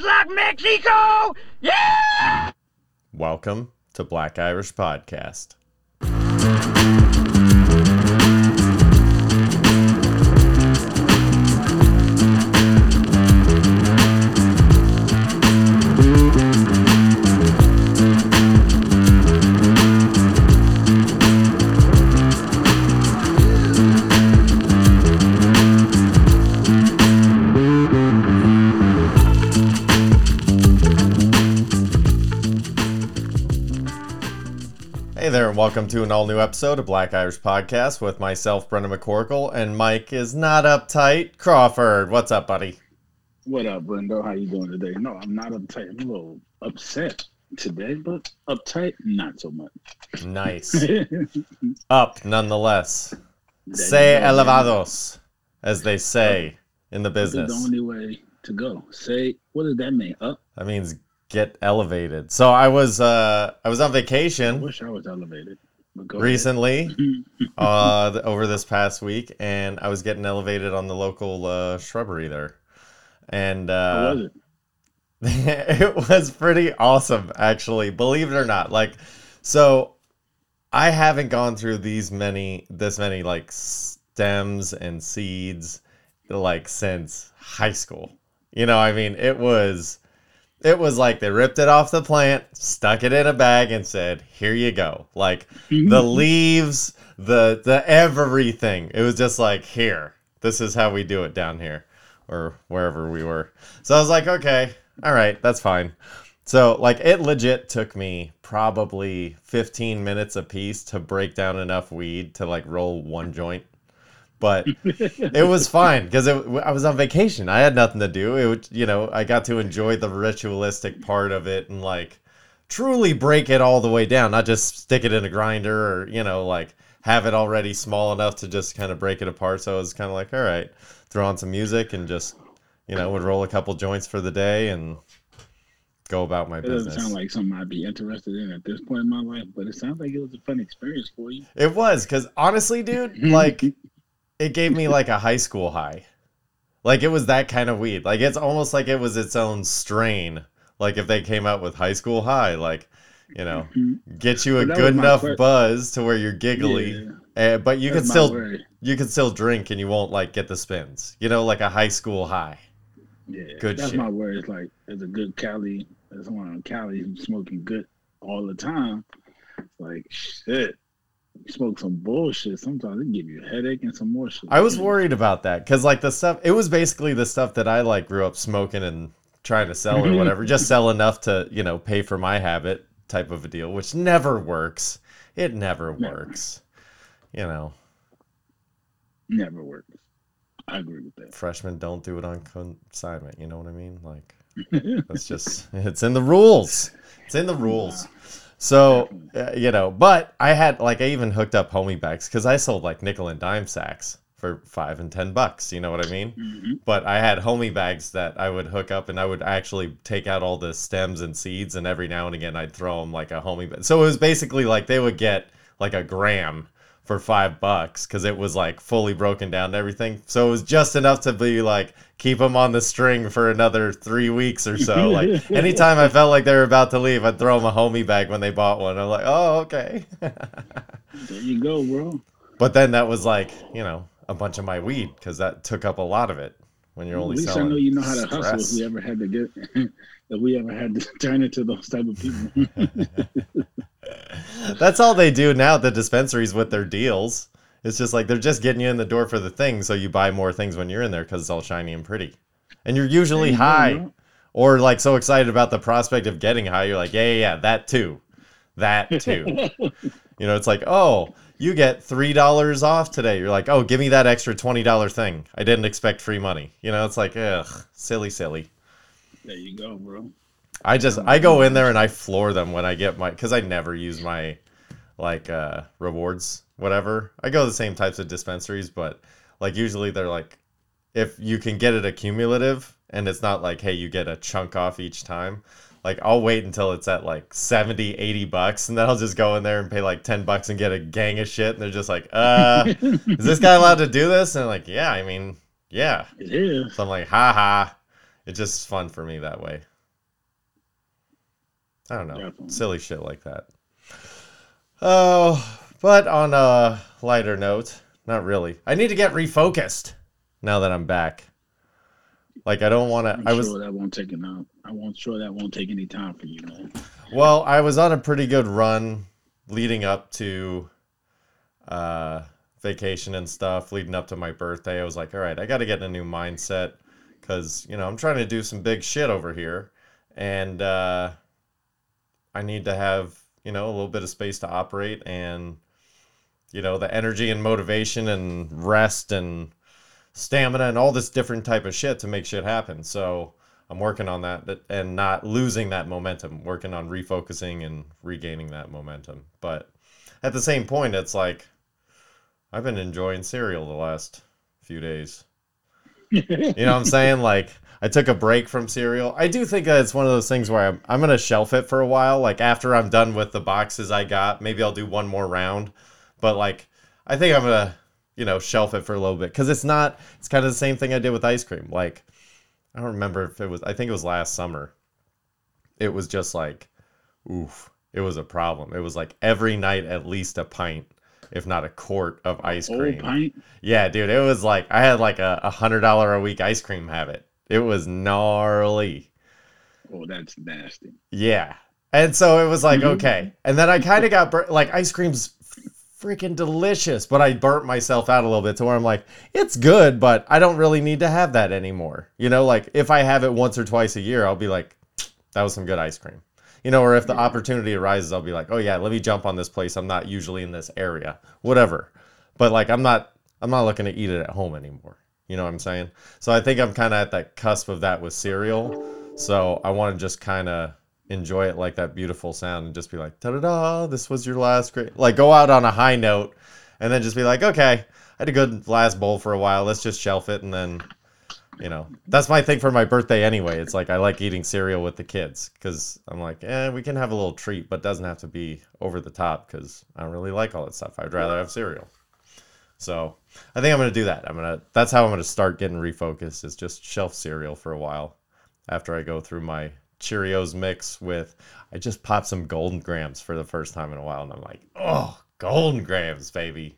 just like Mexico! Yeah! Welcome to Black Irish Podcast. Welcome to an all new episode of Black Irish Podcast with myself, Brendan McCorkle, and Mike is not uptight. Crawford, what's up, buddy? What up, Brendo? How you doing today? No, I'm not uptight. I'm a little upset today, but uptight, not so much. Nice. Up, nonetheless. Say elevados, as they say in the business. the only way to go. Say, what does that mean? Up? That means get elevated. So I was uh I was on vacation. I wish I was elevated. But go ahead. recently uh th- over this past week and I was getting elevated on the local uh shrubbery there. And uh was it? it was pretty awesome actually believe it or not like so i haven't gone through these many this many like stems and seeds like since high school you know i mean it was it was like they ripped it off the plant stuck it in a bag and said here you go. Like the mm-hmm. leaves the the everything. It was just like here this is how we do it down here or wherever we were. So i was like okay all right that's fine. So like it legit took me probably 15 minutes a piece to break down enough weed to like roll one joint but it was fine because I was on vacation. I had nothing to do. It would, you know, I got to enjoy the ritualistic part of it and like truly break it all the way down, not just stick it in a grinder or you know like have it already small enough to just kind of break it apart. So I was kind of like, all right, throw on some music and just you know would roll a couple joints for the day and go about my It doesn't business. sound like something I'd be interested in at this point in my life, but it sounds like it was a fun experience for you. It was because honestly, dude, like it gave me like a high school high. Like it was that kind of weed. Like it's almost like it was its own strain. Like if they came out with high school high, like you know, get you a Well, good enough buzz to where you're giggly, Yeah, eh, but you can that's still you can still drink and you won't like get the spins. You know, like a high school high. Yeah, Good that's shit. my word. It's like as a good Cali, as someone on Cali who's smoking good all the time. It's like shit. You smoke some bullshit. Sometimes it give you a headache and some more shit. I was worried about that because like the stuff it was basically the stuff that I like grew up smoking and trying to sell or whatever. just sell enough to you know pay for my habit type of a deal, which never works. It never Never. works. You know, Never works. I agree with that. freshmen don't do it on consignment. You know what I mean? Like that's just it's in the rules. It's in the rules. So uh, you know, but I had like I even hooked up homie bags because I sold like nickel and dime sacks for five and ten bucks. You know what I mean? Mhm. but I had homie bags that I would hook up and I would actually take out all the stems and seeds and every now and again I'd throw them like a homie bag. So it was basically like they would get like a gram for five bucks because it was like fully broken down and everything. So it was just enough to be like keep them on the string for another three weeks or so. Like anytime I felt like they were about to leave, I'd throw them a homie bag when they bought one. I'm like, oh okay. There you go, bro. but then that was like you know a bunch of my weed because that took up a lot of it when you're At only least I know you know how to hustle. If we ever had to get, if we ever had to turn into those type of people. That's all they do now at the dispensaries with their deals. It's just like they're just getting you in the door for the thing, so you buy more things when you're in there because it's all shiny and pretty. And you're usually high or like so excited about the prospect of getting high. You're like, yeah, yeah, yeah, that too. That too. you know, it's like, oh, you get $3 off today. You're like, oh, give me that extra $20 thing. I didn't expect free money. You know, it's like, ugh, silly, silly. There you go, bro. I just I go in there and I floor them when I get my because I never use my like uh rewards whatever. I go to the same types of dispensaries, but like usually they're like if you can get it accumulative and it's not like hey you get a chunk off each time. Like I'll wait until it's at like 70, 80 bucks and then I'll just go in there and pay like 10 bucks and get a gang of shit and they're just like, "Uh, is this guy allowed to do this?" And I'm like, "Yeah, I mean, yeah." It is. So I'm like, "Ha ha." It's just fun for me that way. I don't know. Definitely. Silly shit like that. Oh, but on a lighter note, not really. I need to get refocused now that I'm back. Like I don't want to I'm was sure that won't take enough. I won't sure that won't take any time for you, man. Well, I was on a pretty good run leading up to uh, vacation and stuff, leading up to my birthday. I was like, all right, I got to get in a new mindset because, you know, I'm trying to do some big shit over here. And uh, I need to have, you know, a little bit of space to operate and, you know, the energy and motivation and rest and stamina and all this different type of shit to make shit happen. So, I'm working on that and not losing that momentum, working on refocusing and regaining that momentum. But at the same point, it's like I've been enjoying cereal the last few days. You know what I'm saying? Like I took a break from cereal. I do think that it's one of those things where I'm, I'm going to shelf it for a while. Like after I'm done with the boxes I got, maybe I'll do one more round. But like I think I'm to, you know, shelf it for a little bit cuz it's not it's kind of the same thing I did with ice cream. Like I don't remember if it was. I think it was last summer. It was just like, oof. It was a problem. It was like every night at least a pint, if not a quart of ice Whole cream. pint. Yeah, dude. It was like I had like a, a hundred dollar a week ice cream habit. It was gnarly. Oh, that's nasty. Yeah. And so it was like, Mhm. okay. And then I kind of got burnt. Like, ice cream's freaking delicious, but I burnt myself out a little bit to where I'm like, it's good, but I don't really need to have that anymore. You know, like if I have it once or twice a year, I'll be like, that was some good ice cream. You know, or if the opportunity arises, I'll be like, oh yeah, let me jump on this place. I'm not usually in this area, whatever. But like, I'm not, I'm not looking to eat it at home anymore. You know what I'm saying? So I think I'm kind of at that cusp of that with cereal. So I want to just kind of enjoy it like that beautiful sound and just be like, da da da, this was your last great. Like, go out on a high note and then just be like, okay, I had a good last bowl for a while. Let's just shelf it. And then, you know, that's my thing for my birthday anyway. It's like I like eating cereal with the kids because I'm like, eh, we can have a little treat, but doesn't have to be over the top because I don't really like all that stuff. I'd rather have cereal. So I think I'm gonna do that. I'm gonna. That's how I'm gonna start getting refocused. Is just shelf cereal for a while after I go through my Cheerios mix with. I just popped some Golden Grahams for the first time in a while, and I'm like, oh, Golden Grahams, baby,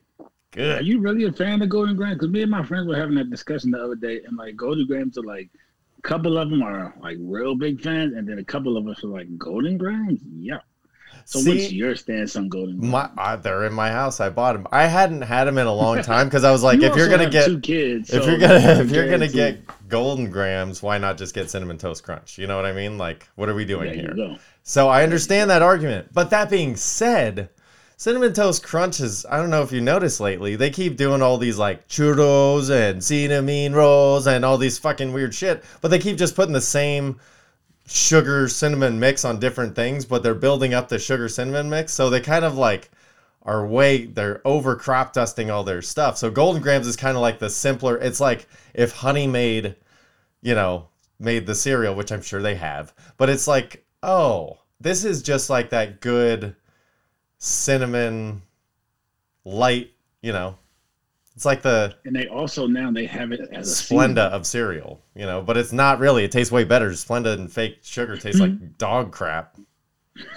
Good. Are you really a fan of Golden Grahams? Because me and my friends were having that discussion the other day, and like Golden Grahams are like, a couple of them are like real big fans, and then a couple of us are like Golden Grahams. Yeah. So what's See, your stance on Golden Grahams? my uh, they're in my house. I bought them. I hadn't had them in a long time because I was like, You if you're gonna get two kids, if so you're gonna if you're gonna get golden grahams why not just get cinnamon toast crunch you know what i mean like what are we doing there here so i understand that argument but that being said cinnamon toast crunch is i don't know if you noticed lately they keep doing all these like churros and cinnamon rolls and all these fucking weird shit but they keep just putting the same sugar cinnamon mix on different things but they're building up the sugar cinnamon mix so they kind of like are way they're over crop dusting all their stuff. So Golden Grahams is kind of like the simpler. It's like if Honey made, you know, made the cereal, which I'm sure they have, but it's like, oh, this is just like that good cinnamon light, you know. It's like the And they also now they have it as a Splenda of cereal, you know, but it's not really. It tastes way better. Splenda and fake sugar tastes like mm-hmm. dog crap.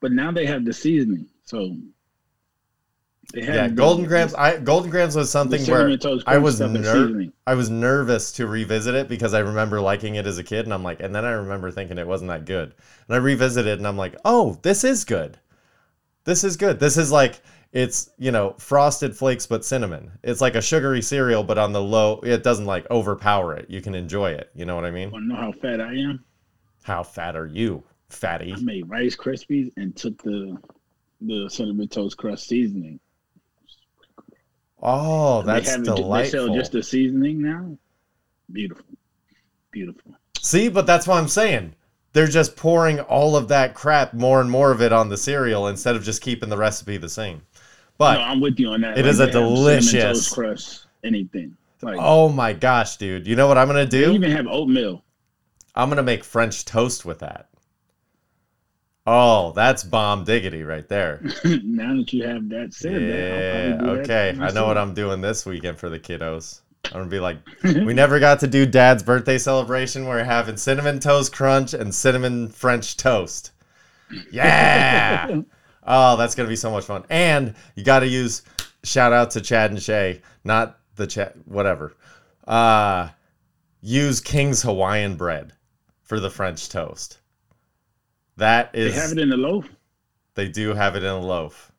but now they have the seasoning, so they have Yeah, Golden Grahams. I Golden Grahams was something where I was ner- I was nervous to revisit it because I remember liking it as a kid, and I'm like, and then I remember thinking it wasn't that good, and I revisited, and I'm like, oh, this is good. This is good. This is like it's you know frosted flakes but cinnamon. It's like a sugary cereal, but on the low. It doesn't like overpower it. You can enjoy it. You know what I mean? Want to know how fat I am? How fat are you, fatty? I made Rice Krispies and took the the cinnamon toast crust seasoning. Oh, They that's have it- They sell just the seasoning now. Beautiful, beautiful. See, but that's what I'm saying. They're just pouring all of that crap, more and more of it on the cereal instead of just keeping the recipe the same. But no, I'm with you on that. it is a they have cinnamon delicious- toast crust. Anything like oh my gosh, dude. You know what I'm going to do? They even have oatmeal. I'm going to make French toast with that. Oh, that's bomb diggity right there. now that you have that said, Yeah, do that okay. I know what. I'm doing this weekend for the kiddos. I'm gonna be like, we never got to do Dad's birthday celebration. We're having cinnamon toast crunch and cinnamon French toast. Yeah. oh, that's gonna be so much fun. And you got to use shout out to Chad and Shay, not the chat, whatever. Uh, use King's Hawaiian bread for the French toast. That is. They have it in a loaf. they do have it in a loaf.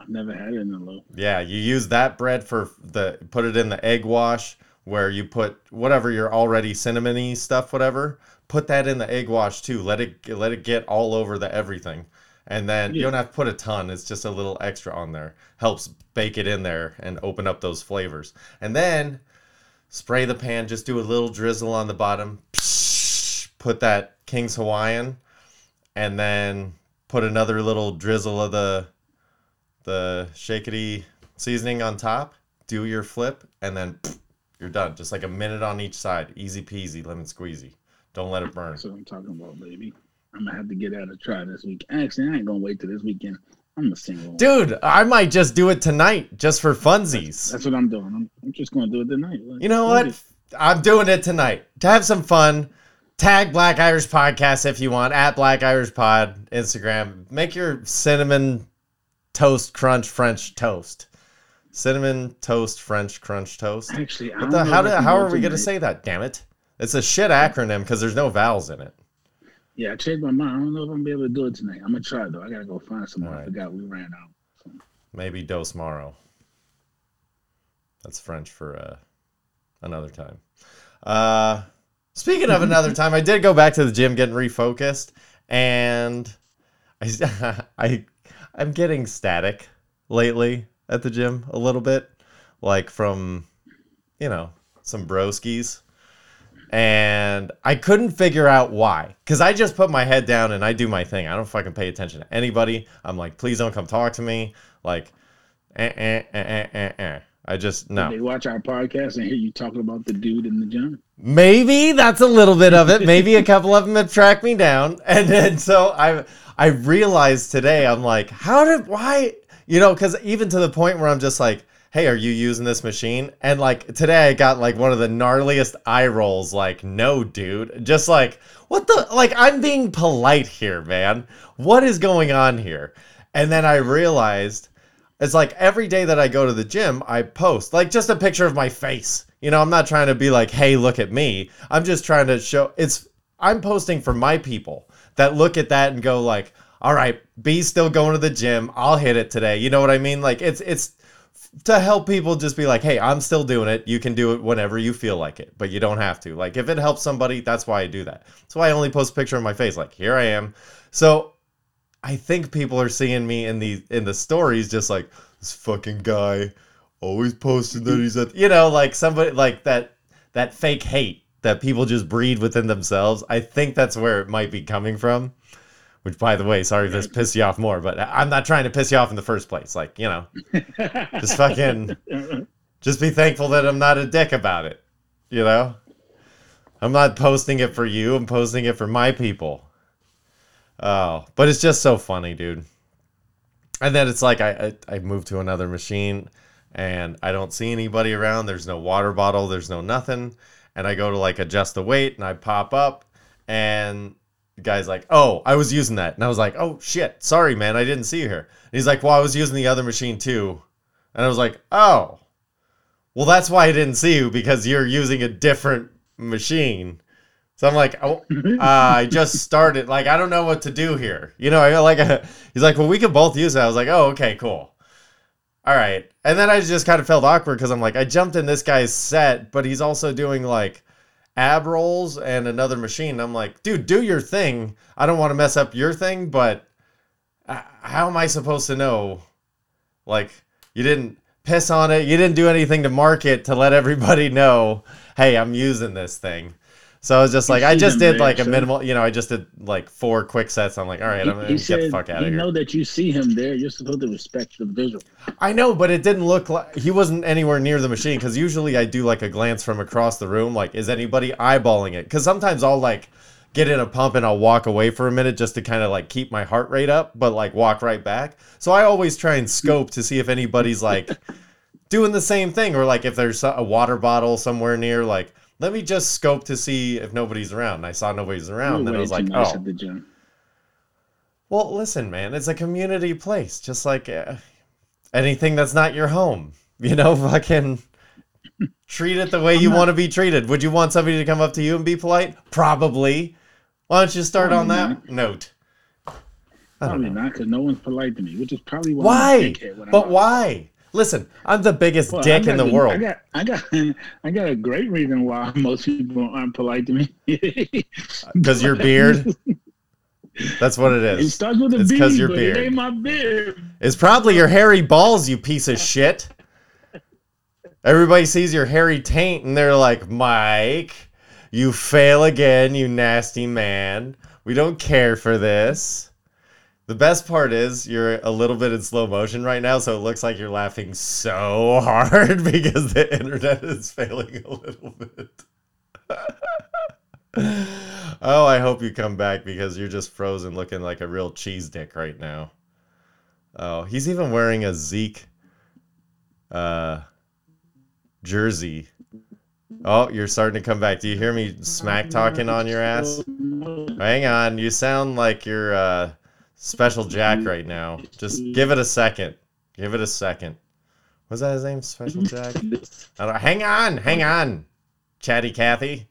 I've never had it in a loaf. Yeah, you use that bread for the put it in the egg wash where you put whatever your already cinnamony stuff, whatever. Put that in the egg wash too. Let it let it get all over the everything, and then you Yeah. don't have to put a ton. It's just a little extra on there. Helps bake it in there and open up those flavors. And then spray the pan. Just do a little drizzle on the bottom. Put that King's Hawaiian, and then put another little drizzle of the the shakety seasoning on top, do your flip, and then you're done. Just like a minute on each side. Easy peasy, lemon squeezy. Don't let it burn. That's what I'm talking about, baby. I'm gonna have to get out a try this week. Actually, I ain't gonna wait till this weekend. I'm a single. Dude, I might just do it tonight just for funsies. That's what I'm doing. I'm, I'm just gonna do it tonight. Like, You know what? I'm doing it tonight to have some fun. Tag Black Irish Podcast if you want at Black Irish Pod Instagram. Make your cinnamon toast crunch French toast. Cinnamon toast French crunch toast. Actually, I don't the know how do, how are we gonna say that? Damn it! It's a shit acronym because there's no vowels in it. Yeah, I changed my mind. I don't know if I'm gonna be able to do it tonight. I'm gonna try though. I gotta go find some more. I forgot we ran out. So. Maybe dos maro. That's French for uh, another time. Uh, speaking of another time, I did go back to the gym getting refocused, and I, I I'm getting static lately at the gym a little bit, like from you know some broskies. And I couldn't figure out why. Because I just put my head down and I do my thing. I don't fucking pay attention to anybody. I'm like, please don't come talk to me. Like, eh, eh, eh, eh, eh, eh. I just, no. They watch our podcast and hear you talking about the dude in the gym. Maybe that's a little bit of it. Maybe a couple of them have tracked me down, and then so I I realized today I'm like, how did why you know? Because even to the point where I'm just like, hey, are you using this machine? And like today I got like one of the gnarliest eye rolls. Like, no, dude, just like what the like I'm being polite here, man. What is going on here? And then I realized it's like every day that I go to the gym, I post like just a picture of my face. You know, I'm not trying to be like, hey, look at me. I'm just trying to show it's I'm posting for my people that look at that and go like, all right, B's still going to the gym. I'll hit it today. You know what I mean? Like it's it's to help people just be like, hey, I'm still doing it. You can do it whenever you feel like it, but you don't have to. Like if it helps somebody, that's why I do that. That's why I only post a picture of my face. Like here I am. So I think people are seeing me in the in the stories just like this fucking guy always posting that he's at you know like somebody like that that fake hate that people just breed within themselves. I think that's where it might be coming from. Which by the way, sorry if this pisses you off more, but I'm not trying to piss you off in the first place. Like, you know, just fucking just be thankful that I'm not a dick about it. You know? I'm not posting it for you, I'm posting it for my people. Oh, but it's just so funny, dude. And then it's like I, I I move to another machine and I don't see anybody around. There's no water bottle, there's no nothing. And I go to like adjust the weight and I pop up and the guy's like, "Oh, I was using that." And I was like, "Oh shit, sorry man, I didn't see you here." And he's like, "Well, I was using the other machine too." And I was like, "Oh. Well, that's why I didn't see you because you're using a different machine." So I'm like, "Oh, uh, I just started. Like, I don't know what to do here. You know, I like. A, he's like, well, we could both use it. I was like, oh, okay, cool. All right. And then I just kind of felt awkward because I'm like, I jumped in this guy's set, but he's also doing like ab rolls and another machine. I'm like, dude, do your thing. I don't want to mess up your thing, but uh, how am I supposed to know? Like, you didn't piss on it. You didn't do anything to mark it to let everybody know, hey, I'm using this thing. So I was just like, I just did there, like a minimal, you know, I just did like four quick sets. I'm like, all right, I'm gonna he get said the fuck out of here. You know that you see him there. You're supposed to respect the visual. I know, but it didn't look like he wasn't anywhere near the machine because usually I do like a glance from across the room, like, is anybody eyeballing it? Because sometimes I'll like get in a pump and I'll walk away for a minute just to kind of like keep my heart rate up, but like walk right back. So I always try and scope to see if anybody's like doing the same thing. Or like if there's a water bottle somewhere near, like let me just scope to see if nobody's around. And I saw nobody's around. Then I was like, nice oh, at the gym. well, listen, man, it's a community place, just like uh, anything that's not your home. You know, fucking treat it the way you not- want to be treated. Would you want somebody to come up to you and be polite? Probably. Why don't you start on Probably that note? I don't Probably know. not, because no one's polite to me, which is probably why. I'm Why? I'm But why? Listen, I'm the biggest Well, dick in the I world. got, I got, I got a great reason why most people aren't polite to me. Uh, because your beard. That's what it is. it starts with a It's B, 'cause your beard. it ain't my beard. It's probably your hairy balls, you piece of shit. Everybody sees your hairy taint and they're like, Mike, you fail again, you nasty man. We don't care for this. The best part is you're a little bit in slow motion right now, so it looks like you're laughing so hard because the internet is failing a little bit. oh, I hope you come back because you're just frozen looking like a real cheese dick right now. Oh, he's even wearing a Zeke uh, jersey. Oh, you're starting to come back. Do you hear me smack talking on your ass? Hang on, you sound like you're uh, Special Jack right now. Just give it a second. Give it a second. Was that his name, Special Jack? Hang on, hang on, Chatty Cathy.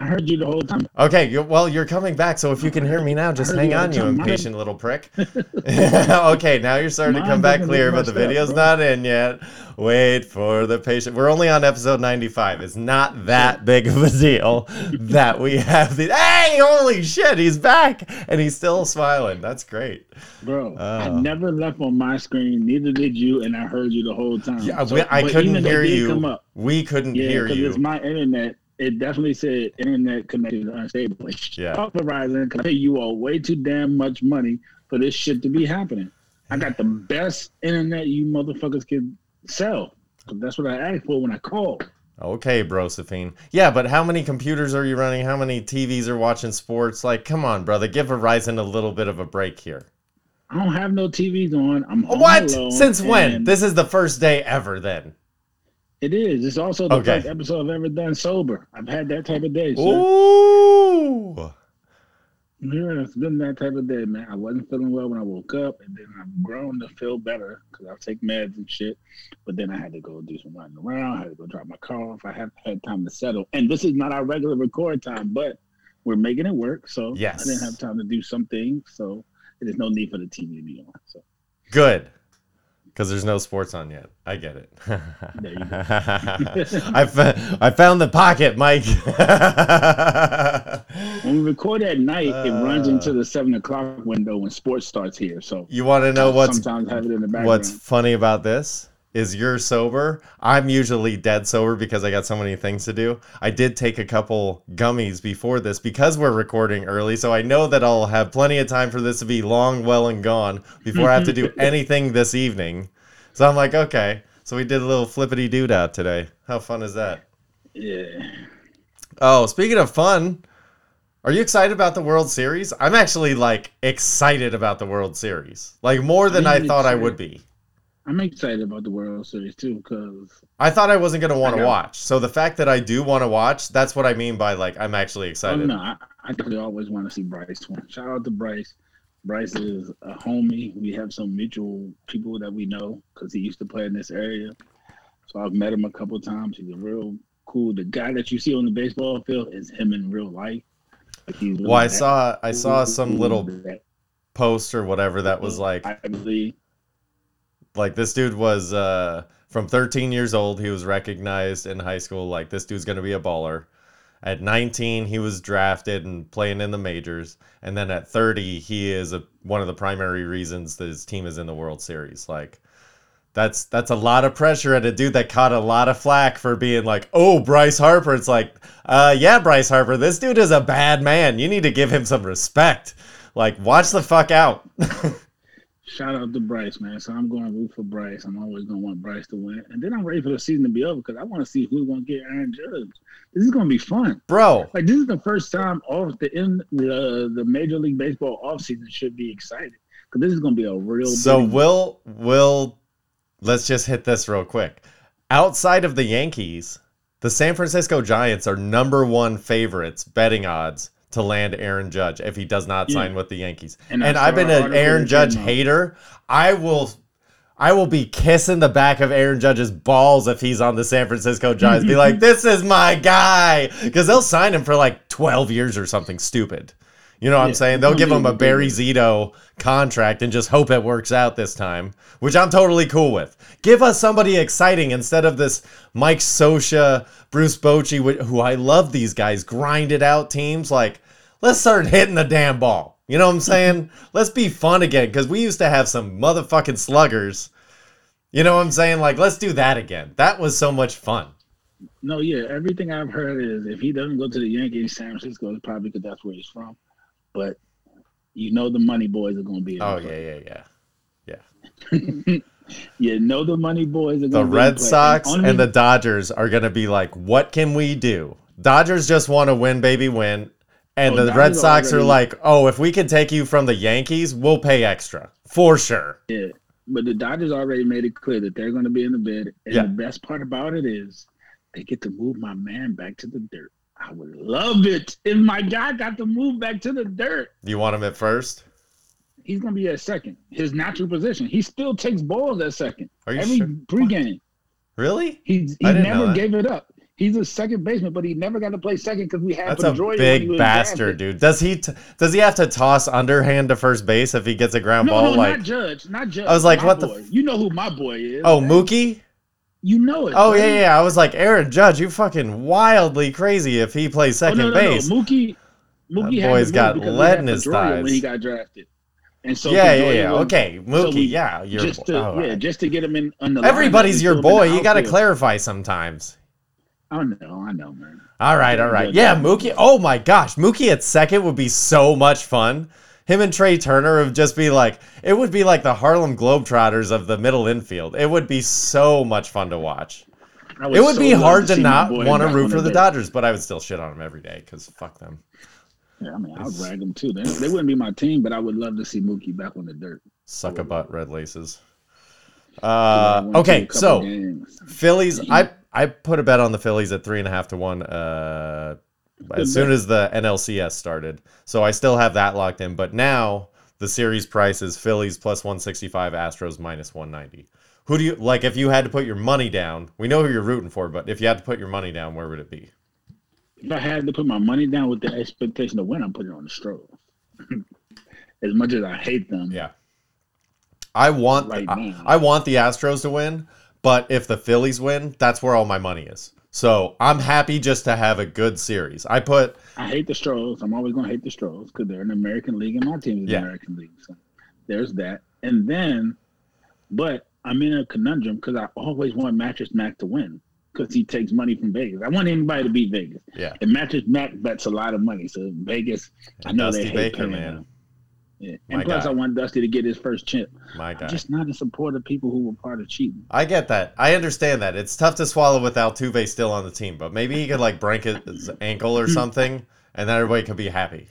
I heard you the whole time. Okay, you well, you're coming back, so if you can hear me now, just hang you on, you impatient little prick. okay, now you're starting to come back clear, but the messed up, video's not in yet. Wait for the patient. We're only on episode 95. It's not that big of a deal that we have the. Hey, holy shit, he's back and he's still smiling. That's great. Bro, I Oh. never left on my screen. Neither did you, and I heard you the whole time. Yeah, So- we, I couldn't hear you. We couldn't yeah, hear because you. it's my internet. It definitely said internet connection unstable. Yeah. Fuck Verizon, I pay you all way too damn much money for this shit to be happening. I got the best internet you motherfuckers can sell. that's what I asked for when I called. Okay, Brosephine. Yeah, but how many computers are you running? How many TVs are watching sports? Like, come on, brother. Give Verizon a little bit of a break here. I don't have no TVs on. I'm What? Since when? This is the first day ever, then. It is. It's also the Okay. first episode I've ever done sober. I've had that type of day. sir. Ooh. Yeah, it's been that type of day, man. I wasn't feeling well when I woke up, and then I've grown to feel better because I take meds and shit. But then I had to go do some running around. I had to go drop my car off. I haven't had time to settle. And this is not our regular record time, but we're making it work. So Yes. I didn't have time to do some things. So there's no need for the TV to be on. So Good. Because there's no sports on yet. I get it. There you go. I, fa- I found the pocket, Mike. when we record at night, it runs Uh. into the seven o'clock window when sports starts here. So you want to know what's sometimes have it in the background. What's funny about this is you're sober. I'm usually dead sober because I got so many things to do. I did take a couple gummies before this because we're recording early, so I know that I'll have plenty of time for this to be long, well, and gone before I have to do anything this evening. So I'm like, okay. So we did a little flippity out today. How fun is that? yeah. Oh, speaking of fun, are you excited about the World Series? I'm actually like excited about the World Series, like more than I I'm thought I would be. I'm excited about the World Series too because I thought I wasn't gonna want to watch. So the fact that I do want to watch, that's what I mean by like I'm actually oh excited. no, I, I definitely always want to see Bryce win. Shout out to Bryce. Bryce is a homie. We have some mutual people that we know because he used to play in this area. So I've met him a couple times. He's a real cool. The guy that you see on the baseball field is him in real life. Like Well, I saw I saw some little post or whatever that was like I believe. Like this dude was uh from 13 years old, he was recognized in high school like this dude's gonna be a baller. At 19, he was drafted and playing in the majors, and then at 30, he is a, one of the primary reasons that his team is in the World Series. Like, that's that's a lot of pressure at a dude that caught a lot of flack for being like, "Oh, Bryce Harper." It's like, uh, yeah, Bryce Harper, this dude is a bad man. You need to give him some respect. Like, watch the fuck out. Shout out to Bryce, man. So I'm going to root for Bryce. I'm always going to want Bryce to win. And then I'm ready for the season to be over because I want to see who's going to get Aaron Judge. This is going to be fun. Bro, Like this is the first time off the in the the Major League Baseball offseason should be excited because this is going to be a real. So we'll we'll let's just hit this real quick. outside of the Yankees, the San Francisco Giants are number one favorites betting odds to land Aaron Judge if he does not Yeah. sign with the Yankees. And And, I've been an Aaron Judge hater. I will I will be kissing the back of Aaron Judge's balls if he's on the San Francisco Giants. be like, this is my guy. Because they'll sign him for like 12 years or something stupid. You know what I'm saying? They'll give him a Barry. Zito contract and just hope it works out this time, which I'm totally cool with. Give us somebody exciting instead of this Mike Scioscia, Bruce Bochy, who I love these guys, grinded out teams. Like, let's start hitting the damn ball. You know what I'm saying? let's be fun again because we used to have some motherfucking sluggers. You know what I'm saying? Like, let's do that again. That was so much fun. No, yeah, everything I've heard is if he doesn't go to the Yankees, San Francisco is probably because that's where he's from. But you know the money boys are going to be. in Oh, yeah, yeah, yeah. play. you know the money boys are The going to be in Red. Sox only- and the Dodgers are going to be like, what can we do? Dodgers just want to win, baby, win. And Oh, the Red Sox are already- like, oh, if we can take you from the Yankees, we'll pay extra for sure. Yeah, but the Dodgers already made it clear that they're going to be in the bid. And Yeah. the best part about it is they get to move my man back to the dirt. I would love it if my guy got to move back to the dirt. You want him at first? He's going to be at second, his natural position. He still takes balls at second Are you every sure? pregame. Really? He's, he never gave it up. He's a second baseman, but he never got to play second because we had That's a big bastard, drafted. dude. Does he t- does he have to toss underhand to first base if he gets a ground No, ball? no, like, not Judge, not Judge. I was like, my what the f- You know who my boy is? oh, right? Mookie? You know it. Oh right? yeah, yeah. I was like, Aaron Judge, you fucking wildly crazy if he plays Oh, second no, no, base. No. Mookie, Mookie That had boy's got move because we lead in his thighs. when he got drafted. And so yeah, yeah, yeah. was- Okay, Mookie. we- yeah, you're just to oh, yeah, right. just to get him in on the. Everybody's your we threw him in boy. You got to clarify sometimes. I know, I know, man. All right, all right. Yeah, Mookie. Oh my gosh, Mookie at second would be so much fun. Him and Trea Turner would just be like, it would be like the Harlem Globetrotters of the middle infield. It would be so much fun to watch. I It would so be hard to my not want to root for the. Dodgers, but I would still shit on them every day because fuck them. Yeah, I mean, I'll rag them too. They, they wouldn't be my team, but I would love to see Mookie back on the dirt. Suck a butt, red laces. Uh, to okay, so. Phillies. I I put a bet on the Phillies at three and a half to one. Uh, as soon as the NLCS started, so I still have that locked in. But now the series price is Phillies plus one sixty five, Astros minus one ninety. Who do you like? If you had to put your money down, we know who you're rooting for, but if you had to put your money down, where would it be? if I had to put my money down with the expectation to win, I'm putting it on the Stros. as much as I hate them, Yeah, I want Right I. I want the Astros to win, but if the Phillies win, that's where all my money is. So I'm happy just to have a good series. I put I hate the Stros. I'm always going to hate the Stros because they're in the American League and my team is Yeah. the American League. So there's that. And then, but I'm in a conundrum because I always want Mattress Mac to win because he takes money from Vegas. I want anybody to beat Vegas. yeah. And Mattress Mac bets a lot of money. So Vegas, I know Dusty they hate Baker, man. him. Yeah. My And plus, guy. I want Dusty to get his first chip. My guy. I'm just not in support of people who were part of cheating. I get that. I understand that. It's tough to swallow with Altuve still on the team, but maybe he could like break his ankle or hmm. something, and then everybody could be happy.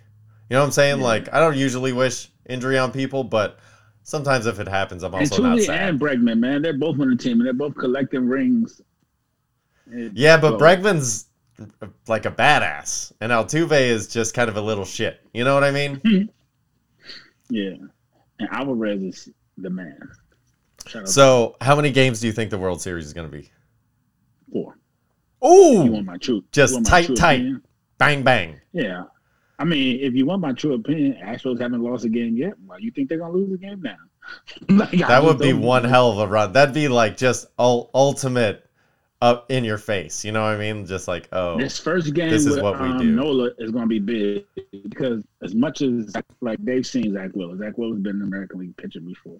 You know what I'm saying? Yeah. Like I don't usually wish injury on people, but sometimes if it happens, I'm And also not sad. and Bregman, man, they're both on the team and they're both collecting rings. It- Yeah, but well, Bregman's like a badass, and Altuve is just kind of a little shit. You know what I mean? Hmm. Yeah. And Alvarez is the man. Shout out So, how many games do you think the World Series is going to be? four. You want my true Just my tight, true tight. opinion? bang bang. Yeah. I mean, if you want my true opinion, Astros haven't lost a game yet. Why you think they're gonna lose the game now? Like, That would be one hell of a run. That'd be like just ul- ultimate up in your face. You know what I mean? Just like, oh, This first game This is with what we um, do. Nola is going to be big because as much as like they've seen Zach Willis, Zach Willis has been an American League pitcher before.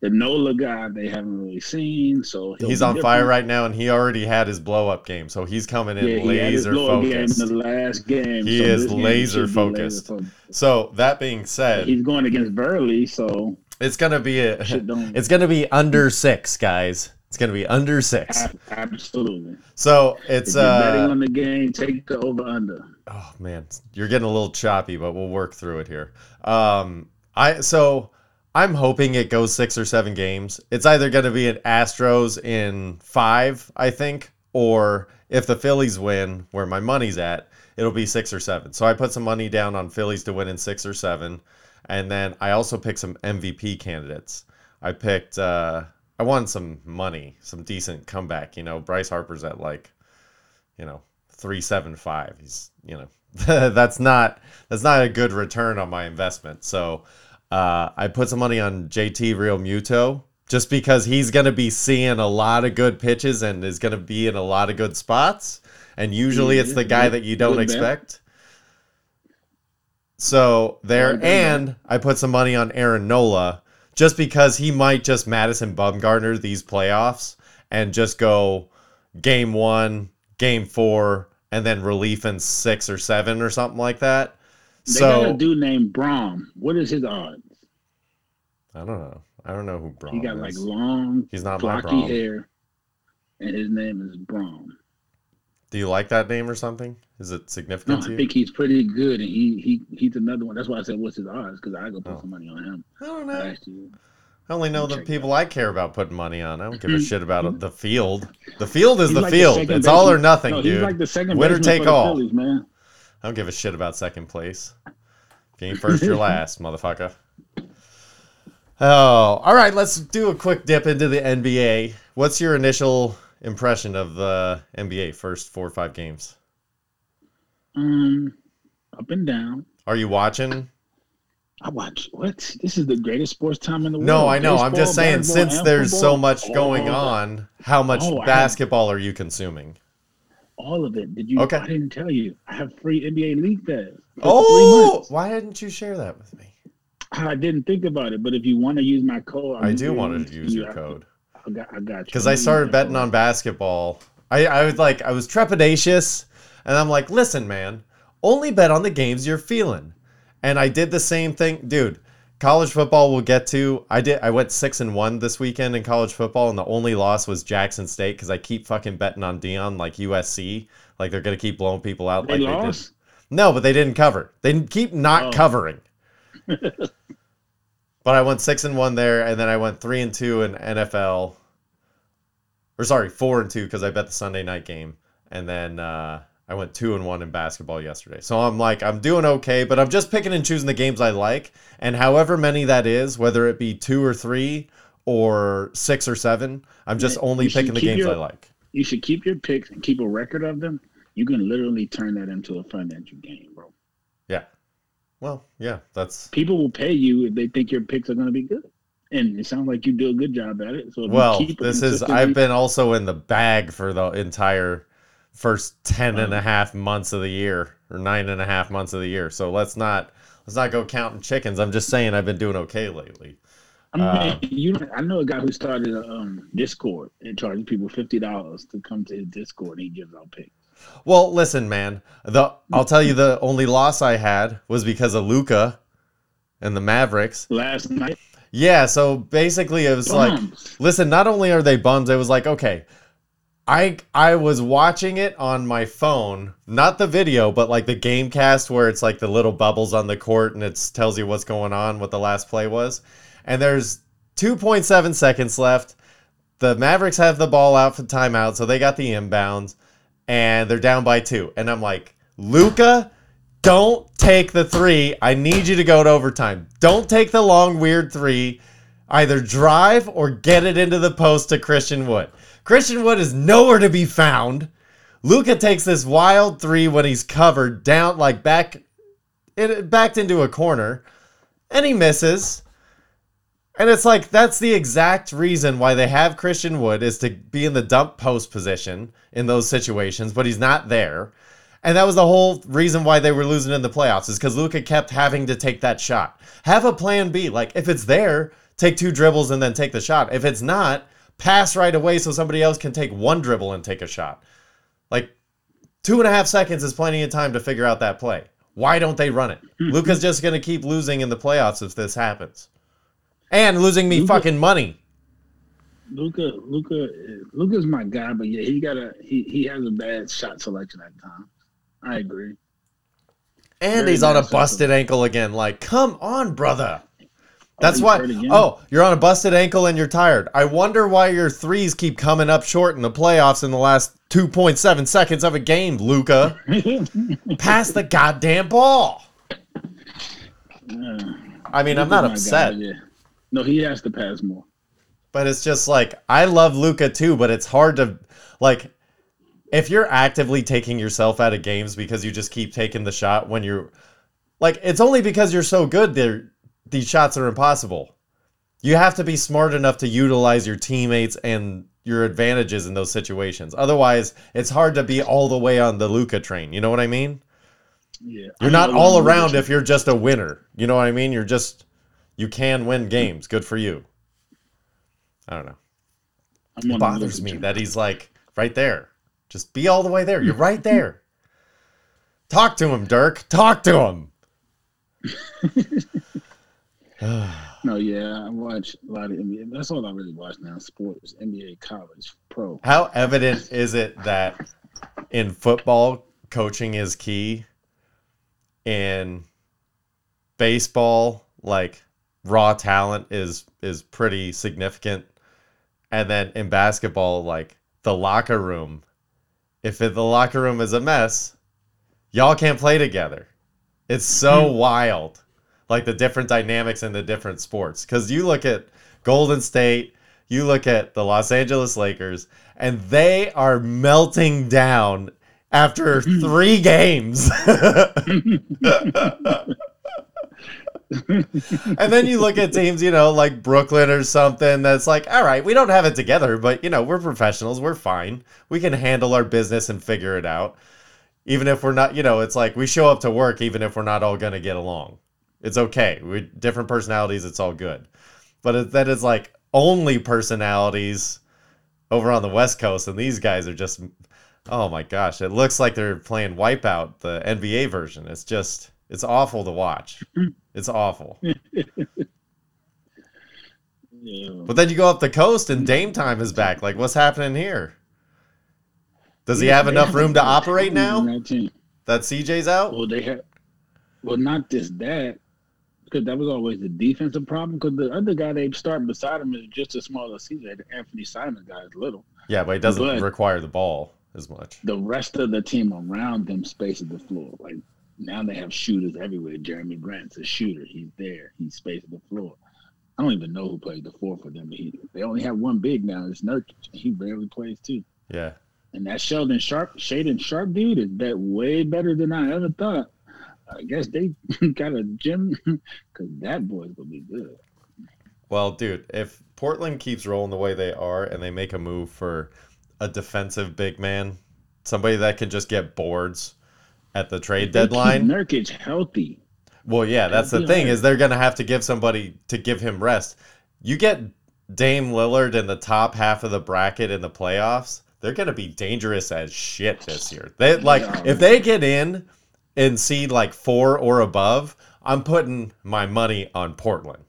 The Nola guy they haven't really seen, so he'll he's on fire right now, and he already had his blow up game, so he's coming in Yeah, he had his laser blow-up game in focused. the last game. He so is laser focused. focused. So that being said, He's going against Burley, so it's gonna be a, it's gonna be under six, guys. It's gonna be under six. absolutely. So If it's you're betting uh on the game, take the over under. oh man, you're getting a little choppy, but we'll work through it here. Um, I so I'm hoping it goes six or seven games. It's either going to be an Astros in five, I think, or if the Phillies win, where my money's at, it'll be six or seven. So I put some money down on Phillies to win in six or seven, and then I also picked some MVP candidates. I picked. Uh, I won some money, some decent comeback. You know, Bryce Harper's at like, you know, three seven five. He's you know, that's not that's not a good return on my investment. So uh, I put some money on JT Realmuto just because he's going to be seeing a lot of good pitches and is going to be in a lot of good spots. And usually Yeah, it's the guy good- that you don't expect. So there, and I put some money on Aaron Nola just because he might just Madison Bumgarner these playoffs and just go game one, game four, and then relief in six or seven or something like that. They got a dude named Brom. What is his odds? I don't know. I don't know who Braun He got like long, He's not blocky hair, and his name is Brom. Do you like that name or something? Is it No, significant to I think he's pretty good, and he he he's another one. That's why I said, "What's his odds?" Because I go put Oh. some money on him. I don't know. I only know the people I care about putting money on. I don't give a shit about the field. The field is He's the like field. second it's all or nothing, No, dude. he's like the second Winner take all. Phillies, man. I don't give a shit about second place. If you ain't first, you're last, motherfucker. Oh, all right. Let's do a quick dip into the NBA. What's your initial impression of the NBA first four or five games? Um, up and down. Are you watching? I watch what? This is the greatest sports time in the world. No, I know. I'm just saying, since there's so much going on, how much Oh, I have- basketball are you consuming? All of it. Did you? Okay. I didn't tell you. I have free NBA League Pass. Oh, why didn't you share that with me? I didn't think about it, but if you want to use my code, I I'm do want to use you your code I got, I got you. because I started betting on basketball. I, I was like, I was trepidatious, and I'm like, listen, man, only bet on the games you're feeling. And I did the same thing, dude. College football we'll get to. I did. I went six and one this weekend in college football, and the only loss was Jackson State because I keep fucking betting on Deion like USC, like they're gonna keep blowing people out. They like They did. lost. No, but they didn't cover. They keep not Oh. covering. but I went six and one there, and then I went three and two in NFL. Or sorry, four and two because I bet the Sunday night game, and then uh, I went two and one in basketball yesterday. So I'm like, I'm doing okay, but I'm just picking and choosing the games I like, and however many that is, whether it be two or three or six or seven, I'm just Yeah, only picking the games your- I like. You should keep your picks and keep a record of them. You can literally turn that into a financial gain, bro. Well, yeah, that's People will pay you if they think your picks are going to be good, and it sounds like you do a good job at it. So if you Well, this is I've been also in the bag for the entire first 10 and a half months of the year or nine and a half months of the year. So let's not let's not go counting chickens. I'm just saying I've been doing okay lately. I mean, uh, you. I know a guy who started a um, Discord and charges people fifty dollars to come to his Discord, and he gives out picks. Well, listen, man. The I'll tell you the only loss I had was because of Luka and the Mavericks. Last night, Yeah, so basically it was like. Listen, not only are they bums, it was like, okay, I I was watching it on my phone, not the video, but like the game cast where it's like the little bubbles on the court and it tells you what's going on, what the last play was. And there's 2.7 seconds left. The Mavericks have the ball out for timeout, so they got the inbounds and they're down by 2. And I'm like, "Luka, don't take the 3. I need you to go to overtime. Don't take the long weird 3 either drive or get it into the post to Christian Wood. Christian Wood is nowhere to be found. Luka takes this wild three when he's covered down, like back, it backed into a corner, and he misses. And it's like that's the exact reason why they have Christian Wood is to be in the dump post position in those situations, but he's not there. And that was the whole reason why they were losing in the playoffs is because Luka kept having to take that shot. Have a plan B. Like if it's there, take two dribbles and then take the shot. If it's not, pass right away so somebody else can take one dribble and take a shot. Like two and a half seconds is plenty of time to figure out that play. Why don't they run it? Luka's just gonna keep losing in the playoffs if this happens. And losing me Luka- fucking money. Luka, Luka, Luka's my guy, but yeah, he got a he he has a bad shot selection at times. I agree. And Very he's on a busted ankle again. Like, come on, brother. Oh, That's he's why. Oh, you're on a busted ankle and you're tired. I wonder why your threes keep coming up short in the playoffs in the last 2.7 seconds of a game, Luka. Pass the goddamn ball. Yeah. I mean, I'm not Luka's my guy, upset, yeah. No, he has to pass more. but it's just like I love Luka too, but it's hard to like if you're actively taking yourself out of games because you just keep taking the shot when you're like it's only because you're so good there these shots are impossible. You have to be smart enough to utilize your teammates and your advantages in those situations. Otherwise, it's hard to be all the way on the Luka train. You know what I mean? Yeah, You're not all around if you're just a winner. You know what I mean? You're just you can win games. Good for you. I don't know. I'm It bothers me that he's like right there. Just be all the way there. You're right there. Talk to him, Dirk. Talk to him. No, yeah, I watch a lot of NBA. That's all I really watch now: sports, NBA, college, pro. How evident is it that in football coaching is key? In baseball, like raw talent is is pretty significant. And then in basketball, like the locker room, if it, the locker room is a mess, y'all can't play together. It's so hmm. wild, like the different dynamics in the different sports. Because you look at Golden State, you look at the Los Angeles Lakers, and they are melting down after three games. and then you look at teams, you know, like Brooklyn or something that's like, all right, we don't have it together, but, you know, we're professionals. We're fine. We can handle our business and figure it out. Even if we're not, you know, it's like we show up to work even if we're not all going to get along. It's okay. We different personalities, it's all good. But it, then it's like only personalities over on the West Coast, and these guys are just, oh my gosh, it looks like they're playing Wipeout, the NBA version. It's just, it's awful to watch. It's awful. Yeah. But then you go up the coast and Dame time is back. Like, what's happening here? Does he have enough room to operate now on that team. that CJ's out? Well, they have. Well, not just that, because that was always the defensive problem. Because the other guy they start beside him is just as small as CJ. The Anthony Simon guy is little. Yeah, but he doesn't But- require the ball as much. The rest of the team around them spaces the floor. Like now they have shooters everywhere. Jerami Grant's a shooter. He's there. He's spacing the floor. I don't even know who played the four for them. He, they only have one big now. It's Nurkic. He barely plays too. Yeah. And that Sheldon Sharp, Shaedon Sharpe dude is bet way better than I ever thought. I guess they got a gym because that boy's gonna be good. Well, dude, if Portland keeps rolling the way they are and they make a move for a defensive big man, somebody that can just get boards at the trade deadline. Nurkic healthy. Well, yeah, that's the thing alright. is they're gonna have to give somebody to give him rest. You get Dame Lillard in the top half of the bracket in the playoffs, they're gonna be dangerous as shit this year. They like Yeah. if they get in and seed like four or above, I'm putting my money on Portland.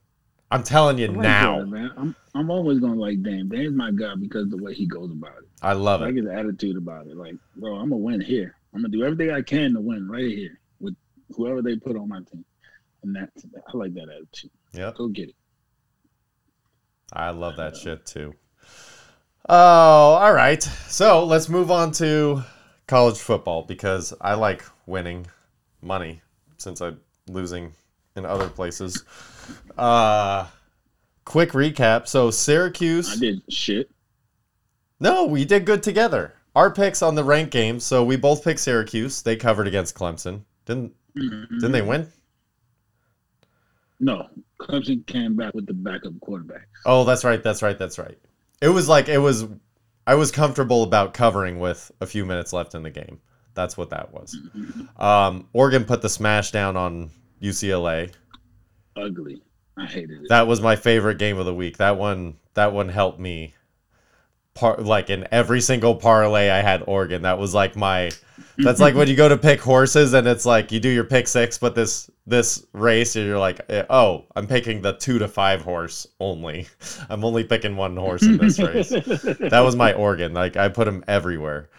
I'm telling you I like now. that, man. I'm I'm always gonna like Dame. Dame's my guy because the way he goes about it. I love I it. like his attitude about it. Like, bro, I'm gonna win here. I'm gonna do everything I can to win right here with whoever they put on my team. And that's I like that attitude. Yeah. Go get it. I love that shit too. Oh, all right. So let's move on to college football because I like winning money since I'm losing in other places. Uh, quick recap. So Syracuse I did shit. No, we did good together. Our picks on the ranked games. So we both picked Syracuse. They covered against Clemson. Didn't didn't they win? No, Clemson came back with the backup quarterback. Oh, that's right. That's right. That's right. It was like it was. I was comfortable about covering with a few minutes left in the game. That's what that was. Um, Oregon put the smash down on UCLA. Ugly. I hated it. That was my favorite game of the week. That one. That one helped me. Par- like in every single parlay, I had Oregon. That was like my. That's like when you go to pick horses and it's like you do your pick six, but this this race you're like, eh, oh, I'm picking the two to five horse only. I'm only picking one horse in this race. that was my Oregon. Like I put them everywhere.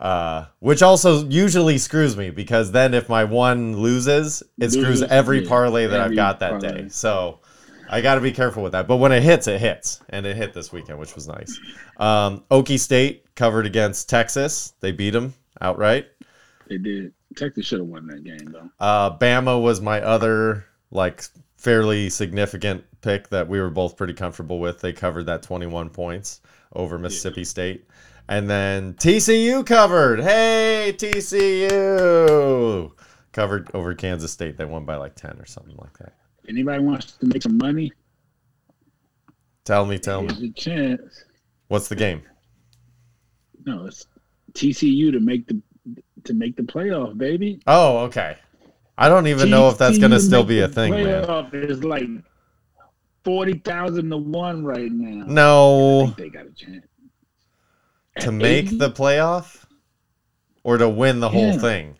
Uh, which also usually screws me because then if my one loses, it screws every parlay that I've got that parlay. day. So I got to be careful with that. But when it hits, it hits, and it hit this weekend, which was nice. Um, Okie State covered against Texas. They beat them outright. They did. Texas should have won that game though. Uh, Bama was my other like fairly significant pick that we were both pretty comfortable with. They covered that 21 points over Mississippi State. And then TCU covered. Hey, TCU covered over Kansas State. They won by like 10 or something like that. Anybody wants to make some money? Tell me, tell Here's me. a chance. What's the game? No, it's TCU to make the to make the playoff, baby. Oh, okay. I don't even know if that's going to still be a thing, man. Playoff is like forty thousand to one right now. I No, think they got a chance. to At make 80? the playoff or to win the whole thing.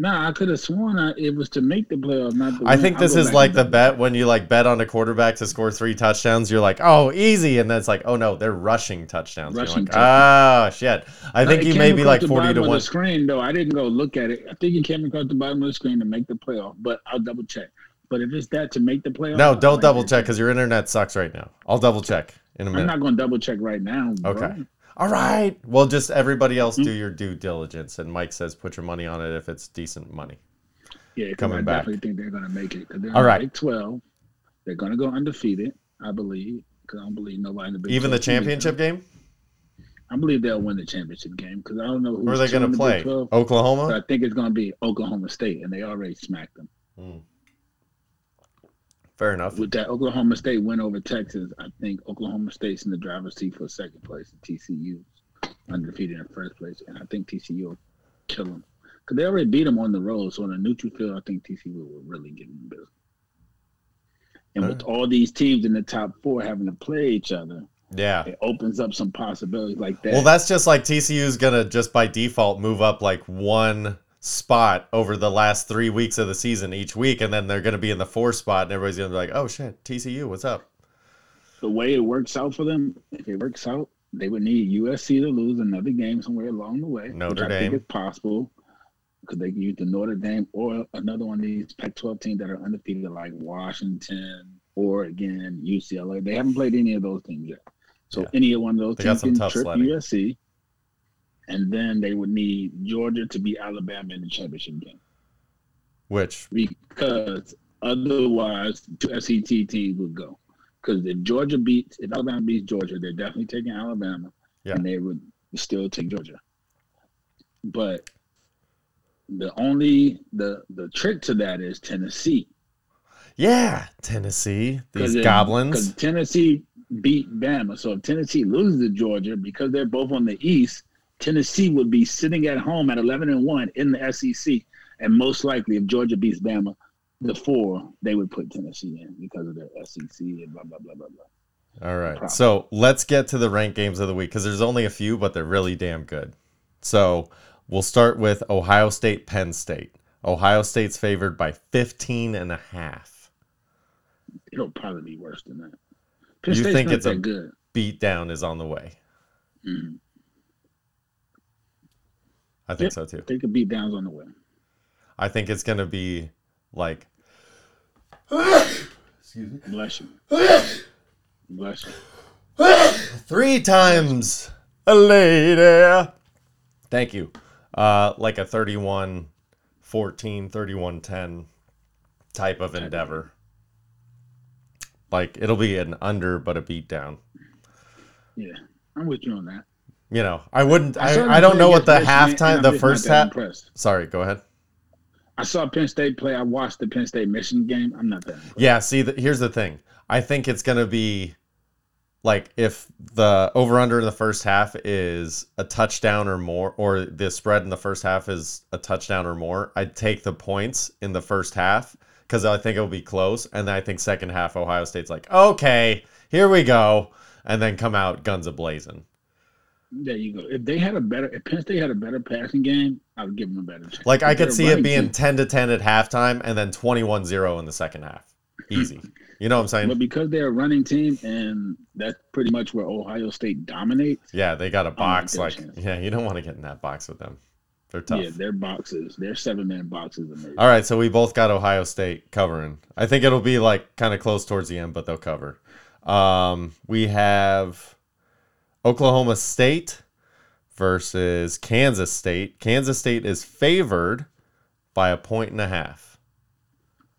Nah, I could have sworn I, it was to make the playoff, not to I win. think this is like the bet when you like bet on a quarterback to score three touchdowns. You're like, oh, easy, and then it's like, oh no, they're rushing touchdowns. Rushing you're like, ah, shit. I No, think you may be like the forty to one. The screen though, I didn't go look at it. I think it came across the bottom of the screen to make the playoff, but I'll double check. But if it's that to make the playoff, No, don't like double check because your internet sucks right now. I'll double check in a I'm not going to double check right now. Bro. Okay. All right. Well, just everybody else Hmm? do your due diligence, and Mike says put your money on it if it's decent money. Yeah, Coming I back. definitely think they're going to make it. They're All right. Big 12. They're going to go undefeated, I believe. Because I don't believe nobody in the Big Even the 12 can beat championship game. I believe they'll win the championship game because I don't know who's Who are they going to play? 12, but Oklahoma. I think it's going to be Oklahoma State, and they already smacked them. Hmm. Fair enough. With that Oklahoma State win over Texas, I think Oklahoma State's in the driver's seat for second place, and TCU undefeated in first place, and I think TCU will kill them because they already beat them on the road. So on a neutral field, I think TCU will really give them business. And with uh-huh. all these teams in the top four having to play each other, Yeah. it opens up some possibilities like that. Well, that's just like TCU's gonna just by default move up like one spot over the last three weeks of the season each week, and then they're gonna be in the four spot, and everybody's gonna be like, "Oh shit, TCU, what's up?" the way it works out for them, if it works out, they would need USC to lose another game somewhere along the way. Notre which I Dame. think is possible because they can use the Notre Dame or another one of these Pac-12 teams that are undefeated, like Washington, or again UCLA. They haven't played any of those teams yet. So Yeah. any one of those They teams can tough trip sledding. USC, and then they would need Georgia to beat Alabama in the championship game Which because otherwise two SEC teams would go. Because if Georgia beats, if Alabama beats Georgia, they're definitely taking Alabama, Yeah. and they would still take Georgia. But the only the the trick to that is Tennessee. yeah, Tennessee, these goblins. Because goblins. Tennessee beat Bama, so if Tennessee loses to Georgia because they're both on the East, Tennessee would be sitting at home at eleven and one in the SEC, and most likely if Georgia beats Bama, the four they would put Tennessee in because of their SEC and blah blah blah blah blah. All right, so let's get to the ranked games of the week because there's only a few, but they're really damn good. So we'll start with Ohio State, Penn State. Ohio State's favored by 15 and a half. It'll probably be worse than that. Penn You State's think it's a- good? Beat down is on the way. Mhm. I think Yep. so too. They could beat downs on the way. I think it's gonna be like Excuse me. Bless you. Bless you. three times a lady. Thank you. Uh, like a 31 14, 31 10 type of endeavor. Like it'll be an under, but a beat down. Yeah, I'm with you on that. You know, I wouldn't. saw I, I don't know what the halftime, the I'm just not first half. Sorry, go ahead. I saw Penn State play. I watched the Penn State Michigan game. I'm not that. Impressed. Yeah, see, the, here's the thing. I think it's going to be like if the over under in the first half is a touchdown or more, or the spread in the first half is a touchdown or more, I'd take the points in the first half because I think it'll be close. And then I think second half, Ohio State's like, okay, here we go. And then come out guns a blazing. There you go. If they had a better, if Penn State had a better passing game, I would give them a better chance. Like I could see it being. 10 to 10 at halftime and then 21 0 in the second half. Easy. You know what I'm saying? But because they're a running team, and that's pretty much where Ohio State dominates. Yeah, they got a box like chance. yeah, you don't want to get in that box with them. They're tough. Yeah, their boxes, their seven man boxes, amazing. All right, so we both got Ohio State covering. I think it'll be like kind of close towards the end, but they'll cover. Um, we have Oklahoma State versus Kansas State. Kansas State is favored by a point and a half.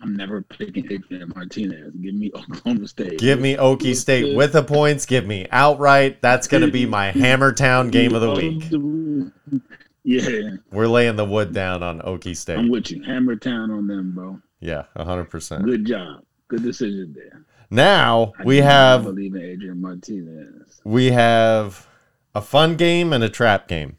I'm never picking Adrian Martinez. Give me Oklahoma State. Give me Okie State with the points. Give me outright. That's going to be my Hammertown game of the week. Yeah, We're laying the wood down on Okie State. I'm with you. Hammer Town on them, bro. Yeah, 100%. Good job. Good decision there. Now I we have believe in Adrian Martinez. we have a fun game and a trap game.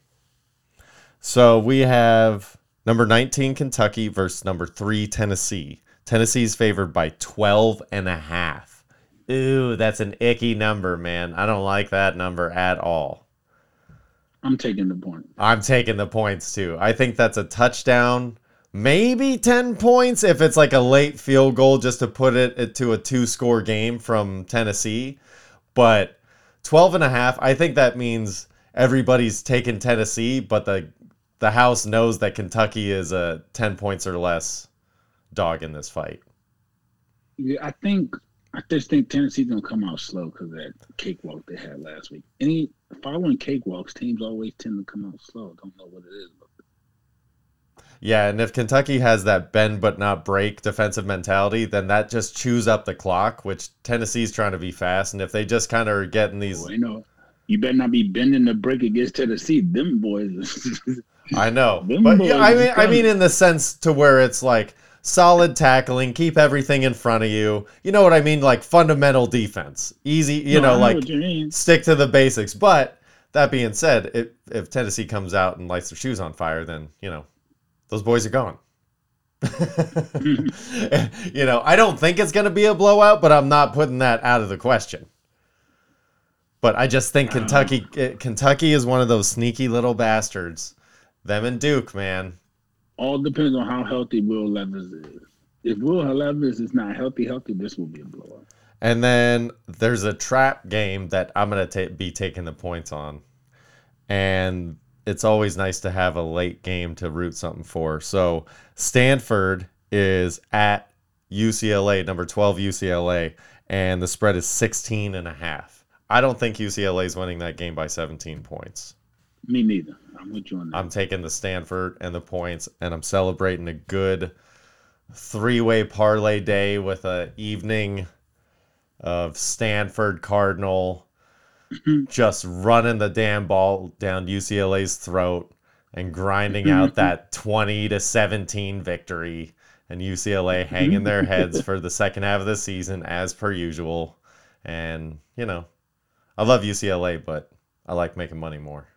So we have number 19 Kentucky versus number 3 Tennessee. Tennessee's favored by 12 and a half. Ooh, that's an icky number, man. I don't like that number at all. I'm taking the point. I'm taking the points too. I think that's a touchdown, maybe 10 points if it's like a late field goal just to put it to a two score game from Tennessee. But 12 and a half, I think that means everybody's taking Tennessee, but the the house knows that Kentucky is a 10 points or less dog in this fight. Yeah, I think I just think Tennessee's gonna come out slow because that cakewalk they had last week. Any following cakewalks, teams always tend to come out slow. Don't know what it is, Yeah, and if Kentucky has that bend but not break defensive mentality, then that just chews up the clock, which Tennessee's trying to be fast. And if they just kind of are getting these, you know, you better not be bending the break against Tennessee. Them boys. I know, Them but yeah, I mean, I mean, in the sense to where it's like solid tackling, keep everything in front of you. You know what I mean? Like fundamental defense, easy. You No, I know, like stick to the basics. But that being said, if if Tennessee comes out and lights their shoes on fire, then you know those boys are gone. you know, I don't think it's going to be a blowout, but I'm not putting that out of the question. But I just think Kentucky eh, Kentucky is one of those sneaky little bastards. Them and Duke, man. All depends on how healthy Will Levis is. If Will Levis is not healthy, healthy, this will be a blowout. And then there's a trap game that I'm going to ta- be taking the points on. And it's always nice to have a late game to root something for. So Stanford is at UCLA, number 12 UCLA, and the spread is 16 and a half. I don't think UCLA is winning that game by 17 points. Me neither. I'm with you on that. I'm taking the Stanford and the points, and I'm celebrating a good three-way parlay day with a evening of Stanford Cardinal Mm-hmm. just running the damn ball down UCLA's throat and grinding out mm-hmm. that 20 to 17 victory and UCLA mm-hmm. hanging their heads for the second half of the season as per usual. And, you know, I love UCLA, but I like making money more.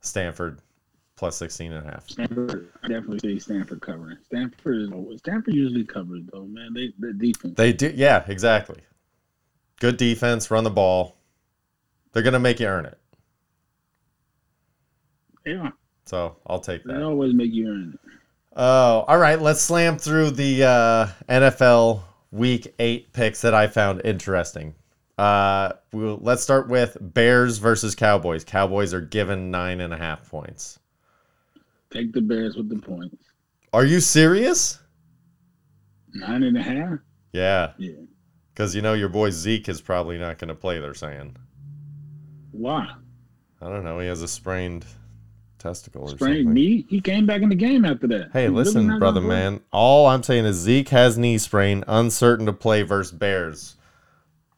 Stanford plus 16 and a half. Stanford, I definitely see Stanford covering. Stanford is always Stanford usually covers though, man. They the defense. They do, yeah, exactly. Good defense, run the ball. They're gonna make you earn it. yeah, So I'll take that. they always make you earn it. Oh, all right. Let's slam through the uh, NFL Week Eight picks that I found interesting. Uh, we'll, let's start with Bears versus Cowboys. Cowboys are given nine and a half points. Take the Bears with the points. Are you serious? Nine and a half? Yeah, Yeah. because you know your boy Zeke is probably not going to play. They're saying. Why? I don't know. He has a sprained testicle or Sprained something. knee? He came back in the game after that. Hey, He's listen, not brother man. All I'm saying is Zeke has knee sprain, uncertain to play versus Bears.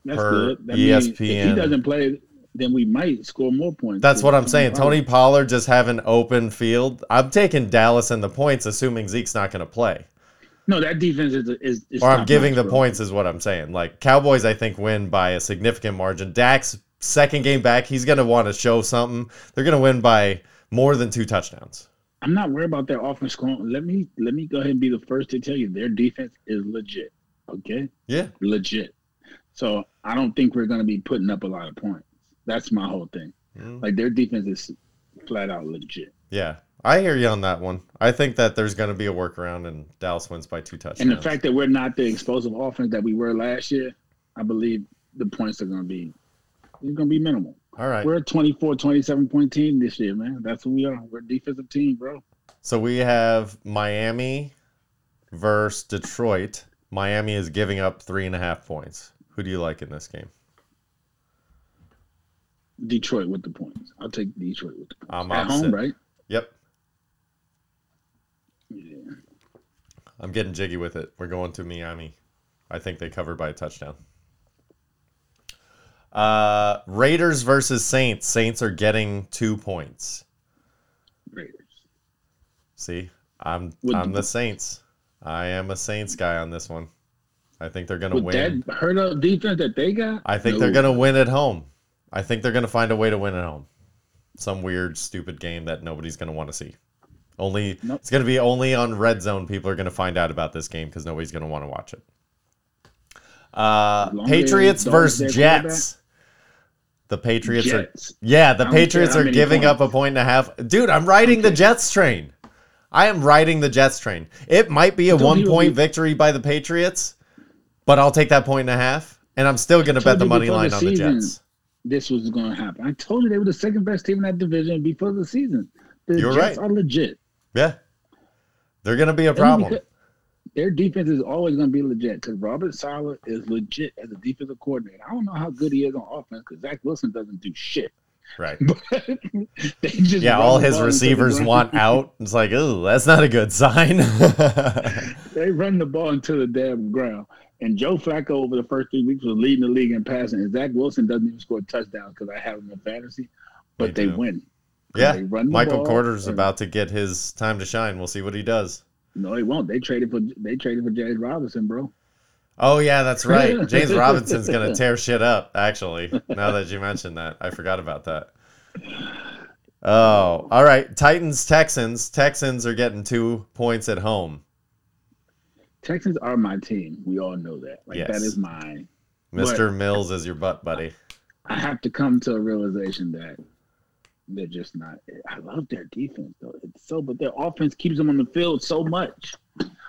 That's per good. That means if he doesn't play, then we might score more points. That's what I'm Tony saying. Pollard. Tony Pollard just have an open field. I'm taking Dallas and the points, assuming Zeke's not going to play. No, that defense is is. is Or I'm giving notch, the bro. points, is what I'm saying. Like Cowboys, I think win by a significant margin. Dak's second game back, he's going to want to show something. They're going to win by more than two touchdowns. I'm not worried about their offense scoring. Let me let me go ahead and be the first to tell you their defense is legit. Okay, Yeah, legit. So I don't think we're going to be putting up a lot of points. That's my whole thing. Mm. Like their defense is flat out legit. yeah. I hear you on that one. I think that there's going to be a workaround, and Dallas wins by two touchdowns. And the fact that we're not the explosive offense that we were last year, I believe the points are going to be It's gonna be minimal. All right. We're a 24, 27 point team this year, man. That's who we are. We're a defensive team, bro. So we have Miami versus Detroit. Miami is giving up three and a half points. Who do you like in this game? Detroit with the points. I'll take Detroit with the points. I'm At opposite. home, right? Yep. Yeah. I'm getting jiggy with it. We're going to Miami. I think they cover by a touchdown. Uh, Raiders versus Saints. Saints are getting two points. Raiders. See, I'm With I'm the- Saints. I am a Saints guy on this one. I think they're gonna win. that hurt up defense that they got, I think No. they're gonna win at home. I think they're gonna find a way to win at home. Some weird, stupid game that nobody's gonna want to see. Only Nope. it's gonna be only on Red Zone. People are gonna find out about this game because nobody's gonna want to watch it. Uh, As long as Patriots versus Jets. The Patriots Jets. are yeah. The Patriots are giving up a point and a half. Dude, I'm riding the Jets train. I am riding the Jets train. It might be a one point victory by the Patriots, but I'll take that point and a half, and I'm still gonna bet the money line the on the. Jets. This was going to happen. I told you they were the second best team in that division before the season. The You're Jets right. are legit. Yeah, they're gonna be a problem. because- Their defense is always going to be legit because Robert Saleh is legit as a defensive coordinator. I don't know how good he is on offense because Zach Wilson doesn't do shit. Right. But they just Yeah, all his ball into the receivers want out. It's like, oh, that's not a good sign. They run the ball into the damn ground. And Joe Flacco over the first three weeks was leading the league in passing. And Zach Wilson doesn't even score touchdowns because I have him in fantasy, but They they, win. yeah, they run the Michael Porter's about to get his time to shine. We'll see what he does. No, he won't. They traded for they traded for James Robinson, bro. Oh yeah, that's right. James Robinson's gonna tear shit up. Actually, now that you mentioned that, I forgot about that. Oh, all right. Titans, Texans. Texans are getting two points at home. Texans are my team. We all know that. Like Yes. that is mine. Mister Mills is your butt buddy. I have to come to a realization that they're just not. I love their defense though. It's so, but their offense keeps them on the field so much.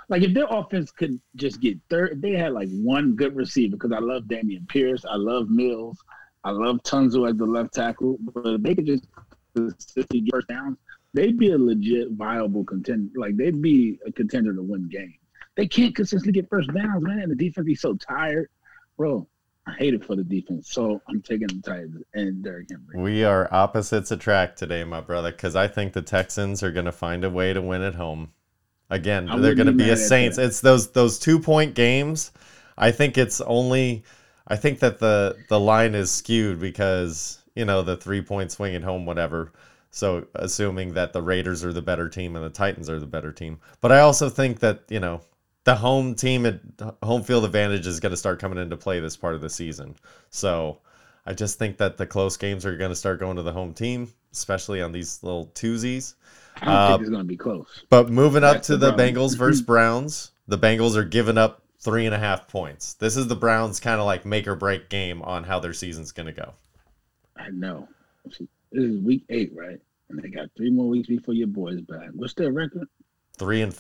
Like if their offense could just get third, they had like one good receiver. Because I love Dameon Pierce, I love Mills, I love Tunsil as the left tackle. But if they could just consistently get first downs, they'd be a legit viable contender. Like they'd be a contender to win games. They can't consistently get first downs, man. The defense be so tired, bro. I hate it for the defense. So I'm taking the Titans and Derrick Henry. We are opposites attract today, my brother, because I think the Texans are going to find a way to win at home. Again, I they're going to be be a Saints. that. It's those those two point games. I think it's only. I think that the the line is skewed because you know the three point swing at home, whatever. So assuming that the Raiders are the better team and the Titans are the better team, but I also think that you know the home team at home field advantage is going to start coming into play this part of the season. So I just think that the close games are going to start going to the home team, especially on these little twosies. I don't Uh, think it's going to be close. But moving up to the the. Bengals versus Browns, the Bengals are giving up three and a half points. This is the Browns' kind of like make or break game on how their season's going to go. I know. This is week eight, right? And they got three more weeks before your boys back. What's their record? Three and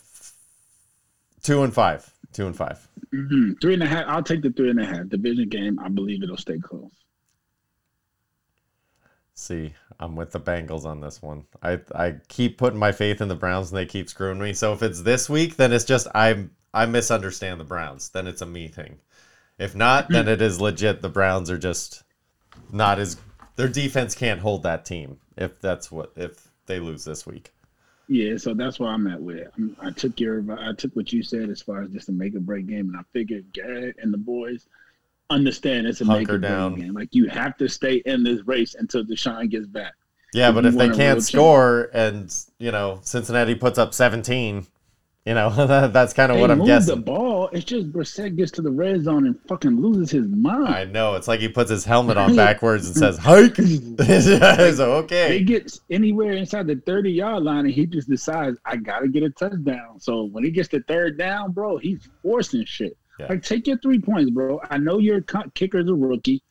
two and five, two and five. hmm Three and a half. I'll take the three and a half. Division game. I believe it'll stay close. See, I'm with the Bengals on this one. I I keep putting my faith in the Browns and they keep screwing me. So if it's this week, then it's just I I misunderstand the Browns. Then it's a me thing. If not, then it is legit. The Browns are just not as their defense can't hold that team. If that's what if they lose this week. Yeah, so that's where I'm at with it. I'm, I took your, I took what you said as far as just a make or break game, and I figured Garrett and the boys understand it's a make Hunker or break game. Like you have to stay in this race until Deshaun gets back. Yeah, If but if they want a real can't score and you know Cincinnati puts up 17, you know that's kind of what I'm move guessing. the ball. It's just Brissett gets to the red zone and fucking loses his mind. I know it's like he puts his helmet on backwards and says "hike." so They okay, get anywhere inside the 30 yard line and he just decides, I got to get a touchdown. So when he gets the third down, bro, he's forcing shit. Yeah. Like, take your three points, bro. I know your kicker's a rookie.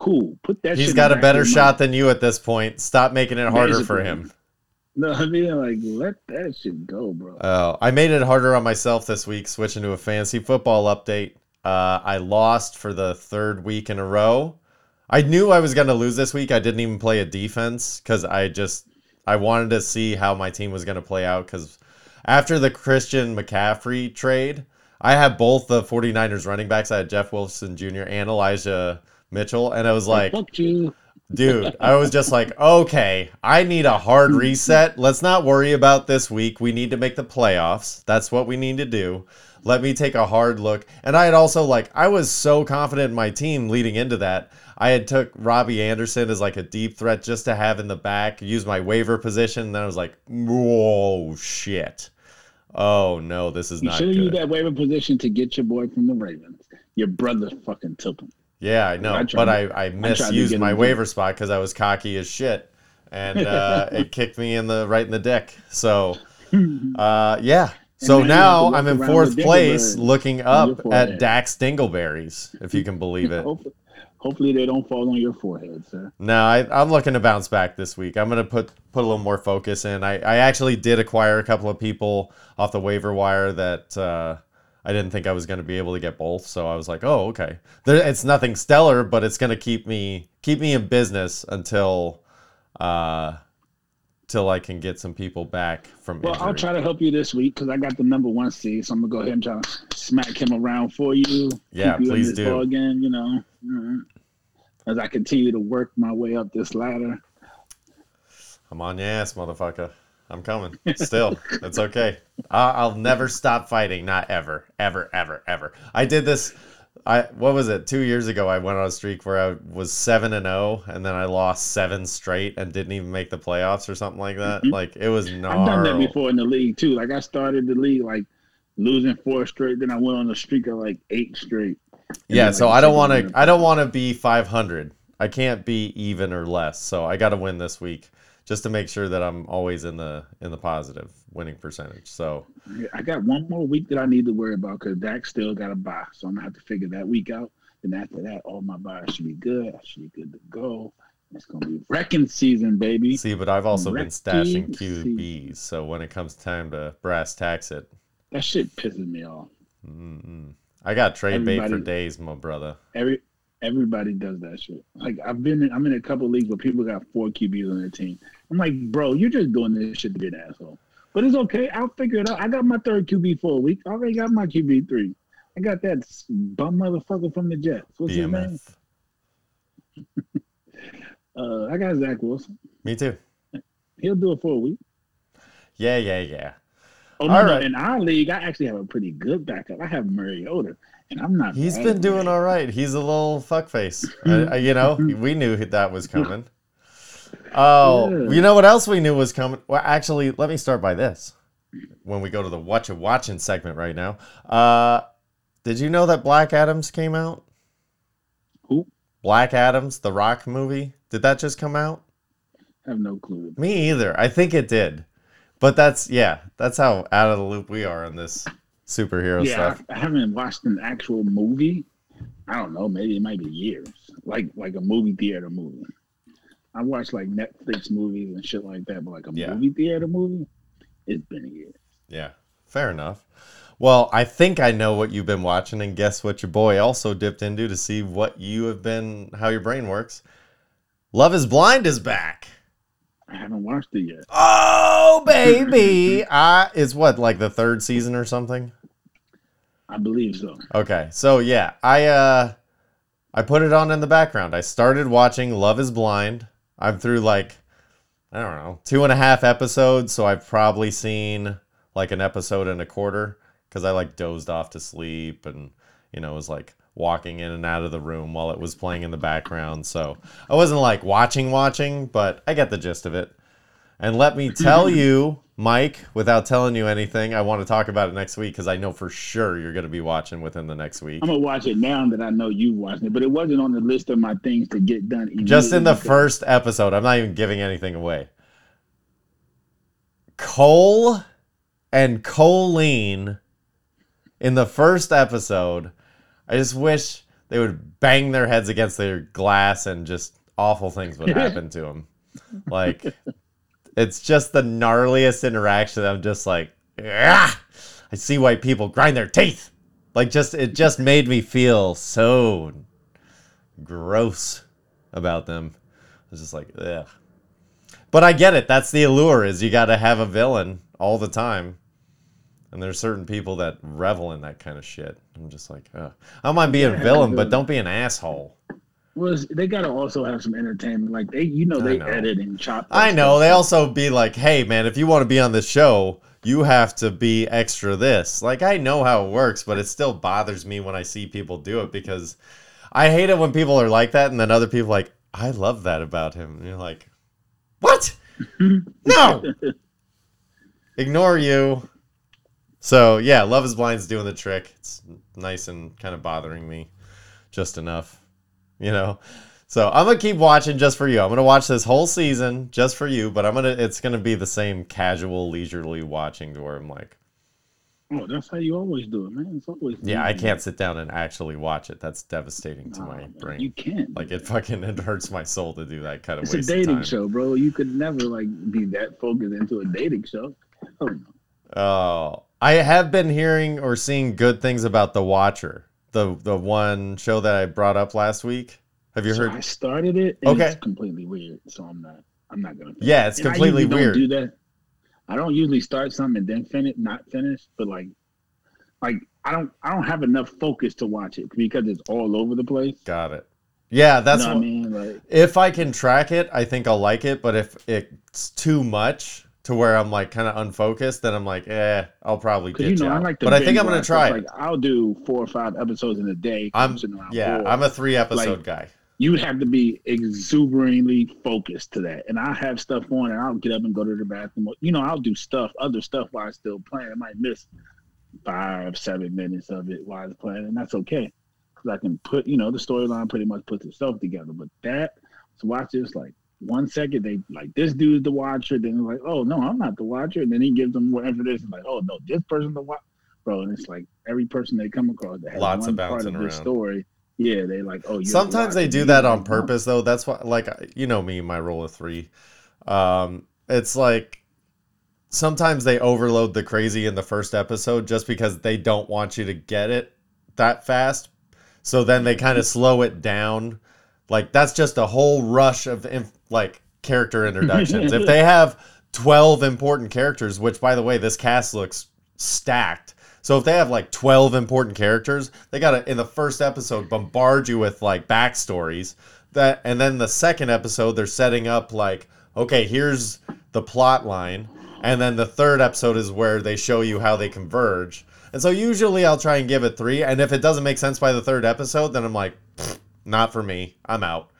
Cool. Put that he's got a in the back better shot mind. than you at this point. Stop making it harder for him. No, I mean, like, let that shit go, bro. Oh, I made it harder on myself this week, switching to a fantasy football update. Uh, I lost for the third week in a row. I knew I was going to lose this week. I didn't even play a defense because I just I wanted to see how my team was going to play out because after the Christian McCaffrey trade, I had both the 49ers running backs. I had Jeff Wilson Jr. and Elijah Mitchell, and I was like. Dude, I was just like, okay, I need a hard reset. Let's not worry about this week. We need to make the playoffs. That's what we need to do. Let me take a hard look. And I had also like I was so confident in my team leading into that. I had took Robbie Anderson as like a deep threat just to have in the back, use my waiver position. And then I was like, whoa, shit. Oh no, this is You not should have used that waiver position to get your boy from the Ravens. Your brother fucking took him. Yeah, I know, I but to- I, I misused my waiver spot because I was cocky as shit, and uh, it kicked me in the right in the dick. So, uh, yeah. So now you now have to I'm in fourth place, looking up at. Dax Dingleberries, if you can believe it. hopefully, hopefully they don't fall on your forehead, sir. No, I, I'm looking to bounce back this week. I'm gonna put put a little more focus in. I, I actually did acquire a couple of people off the waiver wire that uh, I didn't think I was gonna be able to get both. So I was like, oh, okay. There, it's nothing stellar, but it's gonna keep me keep me in business until uh, till I can get some people back from Well, I'll try to help you this week because I got the number one seed, so I'm gonna go ahead and try to smack him around for you. Yeah, you please do. game, you know. As I continue to work my way up this ladder. I'm on your ass, motherfucker. I'm coming. Still, it's okay. I, I'll never stop fighting. Not ever, ever, ever, ever. I did this. I what was it? Two years ago, I went on a streak where I was seven and zero, and then I lost seven straight and didn't even make the playoffs or something like that. Mhm. Like it was I've done that before in the league too. Like I started the league like losing four straight, then I went on a streak of like eight straight. Yeah, then, so like, I don't want to. I don't want to be 500. I can't be even or less. So I got to win this week just to make sure that I'm always in the in the positive winning percentage. So I got one more week that I need to worry about because Dak still got a buy, so I'm gonna have to figure that week out. And after that, all my buys should be good. I should be good to go. It's gonna be wrecking season, baby. See, but I've also been Recce stashing. QBs, so when it comes time to brass tax it, That shit pisses me off. mm-mm. I got trade bait for days, my brother. Every everybody does that shit. Like I've been, in, I'm in a couple leagues where people got four QBs on their team. I'm like, bro, you're just doing this shit to be an asshole. But it's okay. I'll figure it out. I got my third QB for a week. I already got my QB three. I got that bum motherfucker from the Jets. What's his name? Uh, I got Zach Wilson. Me too. He'll do it for a week. Yeah, yeah, yeah. Oh no, All no, right. in our league, I actually have a pretty good backup. I have Mariota, and I'm not. He's been doing all right. He's a little fuckface. I, I- you know, mm-hmm. we knew that was coming. Oh, Yeah. you know what else we knew was coming? Well, actually, let me start by this. When we go to the watch a watching segment right now, uh, did you know that Black Adams came out? Who? Black Adams, the Rock movie. Did that just come out? I have no clue. Me either. I think it did. But that's yeah, that's how out of the loop we are on this superhero yeah, stuff. I, I haven't watched an actual movie. I don't know. Maybe it might be years. Like like a movie theater movie. I watch like Netflix movies and shit like that, but like a Yeah. movie theater movie, it's been a year. Yeah, fair enough. Well, I think I know what you've been watching, and guess what your boy also dipped into to see what you have been, how your brain works. Love is Blind is back. I haven't watched it yet. Oh, baby. I, it's what, like the third season or something? I believe so. Okay, so yeah, I uh I put it on in the background. I started watching Love is Blind. I'm through like I don't know, two and a half episodes, so I've probably seen like an episode and a quarter because I like dozed off to sleep and you know was like walking in and out of the room while it was playing in the background. So I wasn't like watching watching, but I get the gist of it. And let me tell you, Mike, without telling you anything, I want to talk about it next week because I know for sure you're going to be watching within the next week. I'm gonna watch it now that I know you watched it, but it wasn't on the list of my things to get done. Just in the first episode, I'm not even giving anything away. Cole and Colleen in the first episode, I just wish they would bang their heads against their glass and just awful things would happen to them. Like, it's just the gnarliest interaction. I'm just like, ah! I see why people grind their teeth. Like, just it just made me feel so gross. about them. I was just like, yeah. But I get it. That's the allure is you got to have a villain all the time. And there's certain people that revel in that kind of shit. I'm just like, ugh. I don't mind being a villain, but don't be an asshole. It's- they gotta also have some entertainment. Like they, you know, they know. edit and chop. I know. stuff. They also be like, hey, man, if you want to be on this show, you have to be extra this. Like, I know how it works, but it still bothers me when I see people do it because I hate it when people are like that and then other people are like, I love that about him. And you're like, what? no! Ignore you. So, yeah, Love is Blind's doing the trick. It's nice and kind of bothering me just enough, you know? So I'm gonna keep watching just for you. I'm gonna watch this whole season just for you, but I'm gonna it's gonna be the same casual, leisurely watching to where I'm like, Oh, that's how you always do it, man. It's always yeah, I can't sit down and actually watch it. That's devastating to Nah, my man, brain. You can't. like it fucking it hurts my soul to do that kind of it's a dating show, bro. You could never like be that focused into a dating show. Oh no. Oh, I have been hearing or seeing good things about The Watcher, the the one show that I brought up last week. Have you So heard? I started it. And Okay. It's completely weird. So I'm not. I'm not gonna. finish Yeah, it's And completely weird. Don't do that. I don't usually start something and then finish, not finish, but like, like I don't. I don't have enough focus to watch it because it's all over the place. Got it. Yeah, that's you know what, what I mean. Like, if I can track it, I think I'll like it. But if it's too much to where I'm like kind of unfocused, then I'm like, eh, I'll probably ditch you know, I like but I think I'm gonna try Like I'll do four or five episodes in a day. I'm yeah, bored. I'm a three episode Like- guy. you would have to be exuberantly focused to that. And I have stuff on, and I'll get up and go to the bathroom. You know, I'll do stuff, other stuff while I'm still playing. I might miss five, seven minutes of it while I'm playing, and that's okay because I can put, you know, the storyline pretty much puts itself together. But that to watch this, like one second they like this dude's the watcher, then like, oh no, I'm not the watcher, and then he gives them whatever more information, like, oh no, this person's the watcher. Bro, and it's like every person they come across that has Lots of part bouncing of this story. Yeah, they like, oh. you're the Sometimes they do that on purpose, though. That's why, like, you know me, my rule of three. Um, it's like sometimes they overload the crazy in the first episode just because they don't want you to get it that fast. So then they kind of slow it down. Like that's just a whole rush of inf- like character introductions. if they have 12 important characters, which by the way, this cast looks stacked. So if they have like 12 important characters, they got to in the first episode bombard you with like backstories that and then the second episode they're setting up like okay, here's the plot line and then the third episode is where they show you how they converge. And so usually I'll try and give it 3 and if it doesn't make sense by the third episode, then I'm like not for me. I'm out.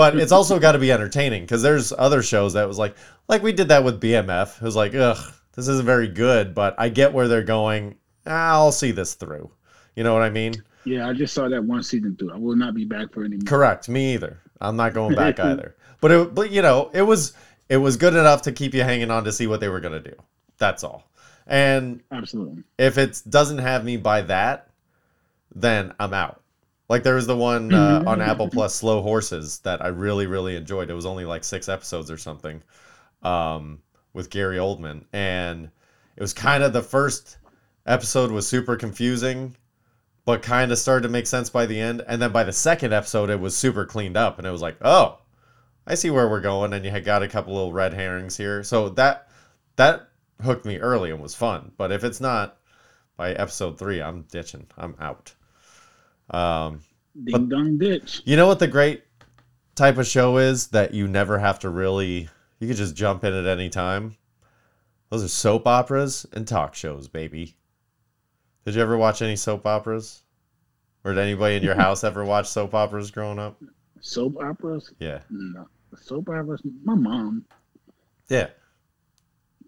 But it's also got to be entertaining because there's other shows that was like, like we did that with BMF. It was like, ugh, this isn't very good, but I get where they're going. I'll see this through. You know what I mean? Yeah, I just saw that one season through. I will not be back for any more. Correct. Me either. I'm not going back either. But it, but you know, it was it was good enough to keep you hanging on to see what they were gonna do. That's all. And Absolutely. if it doesn't have me by that, then I'm out. Like there was the one uh, on Apple Plus, Slow Horses, that I really really enjoyed. It was only like six episodes or something, um, with Gary Oldman, and it was kind of the first episode was super confusing, but kind of started to make sense by the end, and then by the second episode, it was super cleaned up, and it was like, oh, I see where we're going, and you had got a couple little red herrings here, so that that hooked me early and was fun. But if it's not by episode three, I'm ditching. I'm out. Um, Ding dong ditch. you know what the great type of show is that you never have to really you could just jump in at any time. Those are soap operas and talk shows, baby. Did you ever watch any soap operas? Or did anybody in your house ever watch soap operas growing up? Soap operas? Yeah. No. Soap operas? My mom. Yeah.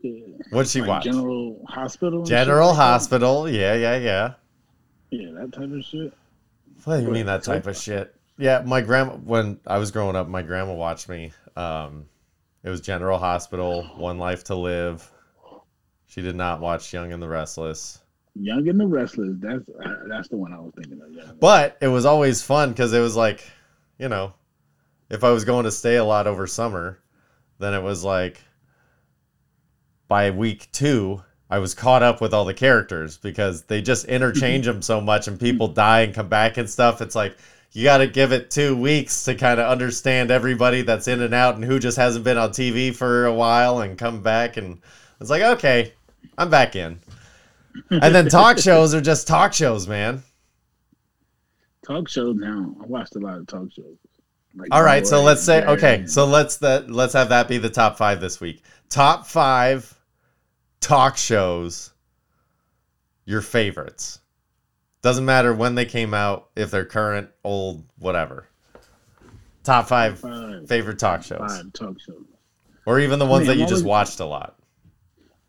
Yeah. What'd she Like watch? General Hospital. General like? Hospital. Yeah, yeah, yeah. Yeah, that type of shit. What do you mean that type of shit? Yeah, my grandma when I was growing up, my grandma watched me. Um, it was General Hospital, One Life to Live. She did not watch Young and the Restless, Young and the Restless. That's uh, that's the one I was thinking of. But it was always fun because it was like, you know, if I was going to stay a lot over summer, then it was like by week two. I was caught up with all the characters because they just interchange them so much and people die and come back and stuff. It's like you got to give it two weeks to kind of understand everybody that's in and out and who just hasn't been on TV for a while and come back. And it's like, okay, I'm back in. And then talk shows are just talk shows, man. Talk shows now. I watched a lot of talk shows. Like All right, so let's say okay, so let's that let's have that be the top five this week. Top five talk shows. Your favorites. Doesn't matter when they came out, if they're current, old, whatever. Top five five, favorite talk shows, five talk shows. or even the ones mean, that you I'm just always- watched a lot.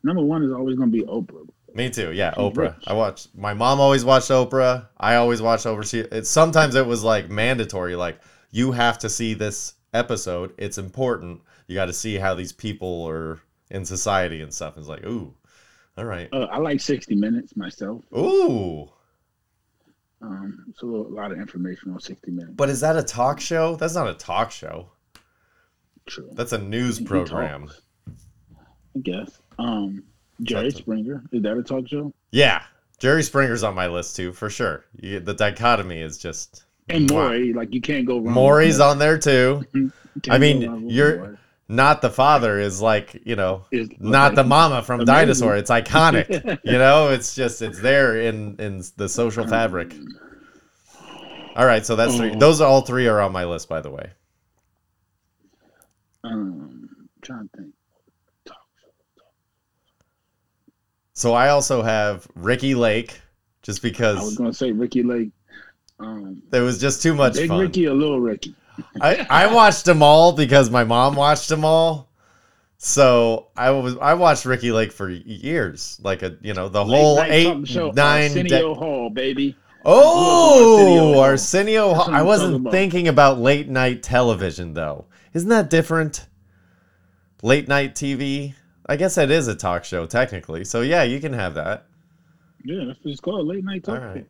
Number one is always gonna be Oprah. Me too. Yeah, She's Oprah. rich. I watched. My mom always watched Oprah. I always watched Oprah. She, it, sometimes it was like mandatory. Like you have to see this episode. It's important. You got to see how these people are in society and stuff. It's like, ooh, all right, Uh, I like 60 Minutes myself. ooh. Um, so a lot of information on 60 Minutes. But is that a talk show? That's not a talk show. True. That's a news program. I guess. Um, Jerry a- Springer. Is that a talk show? Yeah, Jerry Springer's on my list too, for sure. You, the dichotomy is just. And. Maury, like you can't go wrong. Maury's on there too. that. You can't I mean, you're-. Not the father is like you know Is- not the mama from amazing. Dinosaur. It's iconic. you know, it's just it's there in in the social fabric. All right, so that's three. Oh. Those are all three are on my list, by the way. Um, trying to think. So I also have Ricki Lake, just because I was gonna say Ricki Lake. Um, it was just too much Big fun. Ricky or Little Ricky? I I watched them all because my mom watched them all. So I was I watched Ricki Lake for years, like a you know the Late whole eight show, nine. Arsenio de- Hall, baby. Oh, Arsenio Arsenio. Hall. I wasn't about. thinking about late night television though. Isn't that different? Late night TV. I guess that is a talk show technically. So yeah, you can have that. Yeah, that's what it's called. Late night talk. right.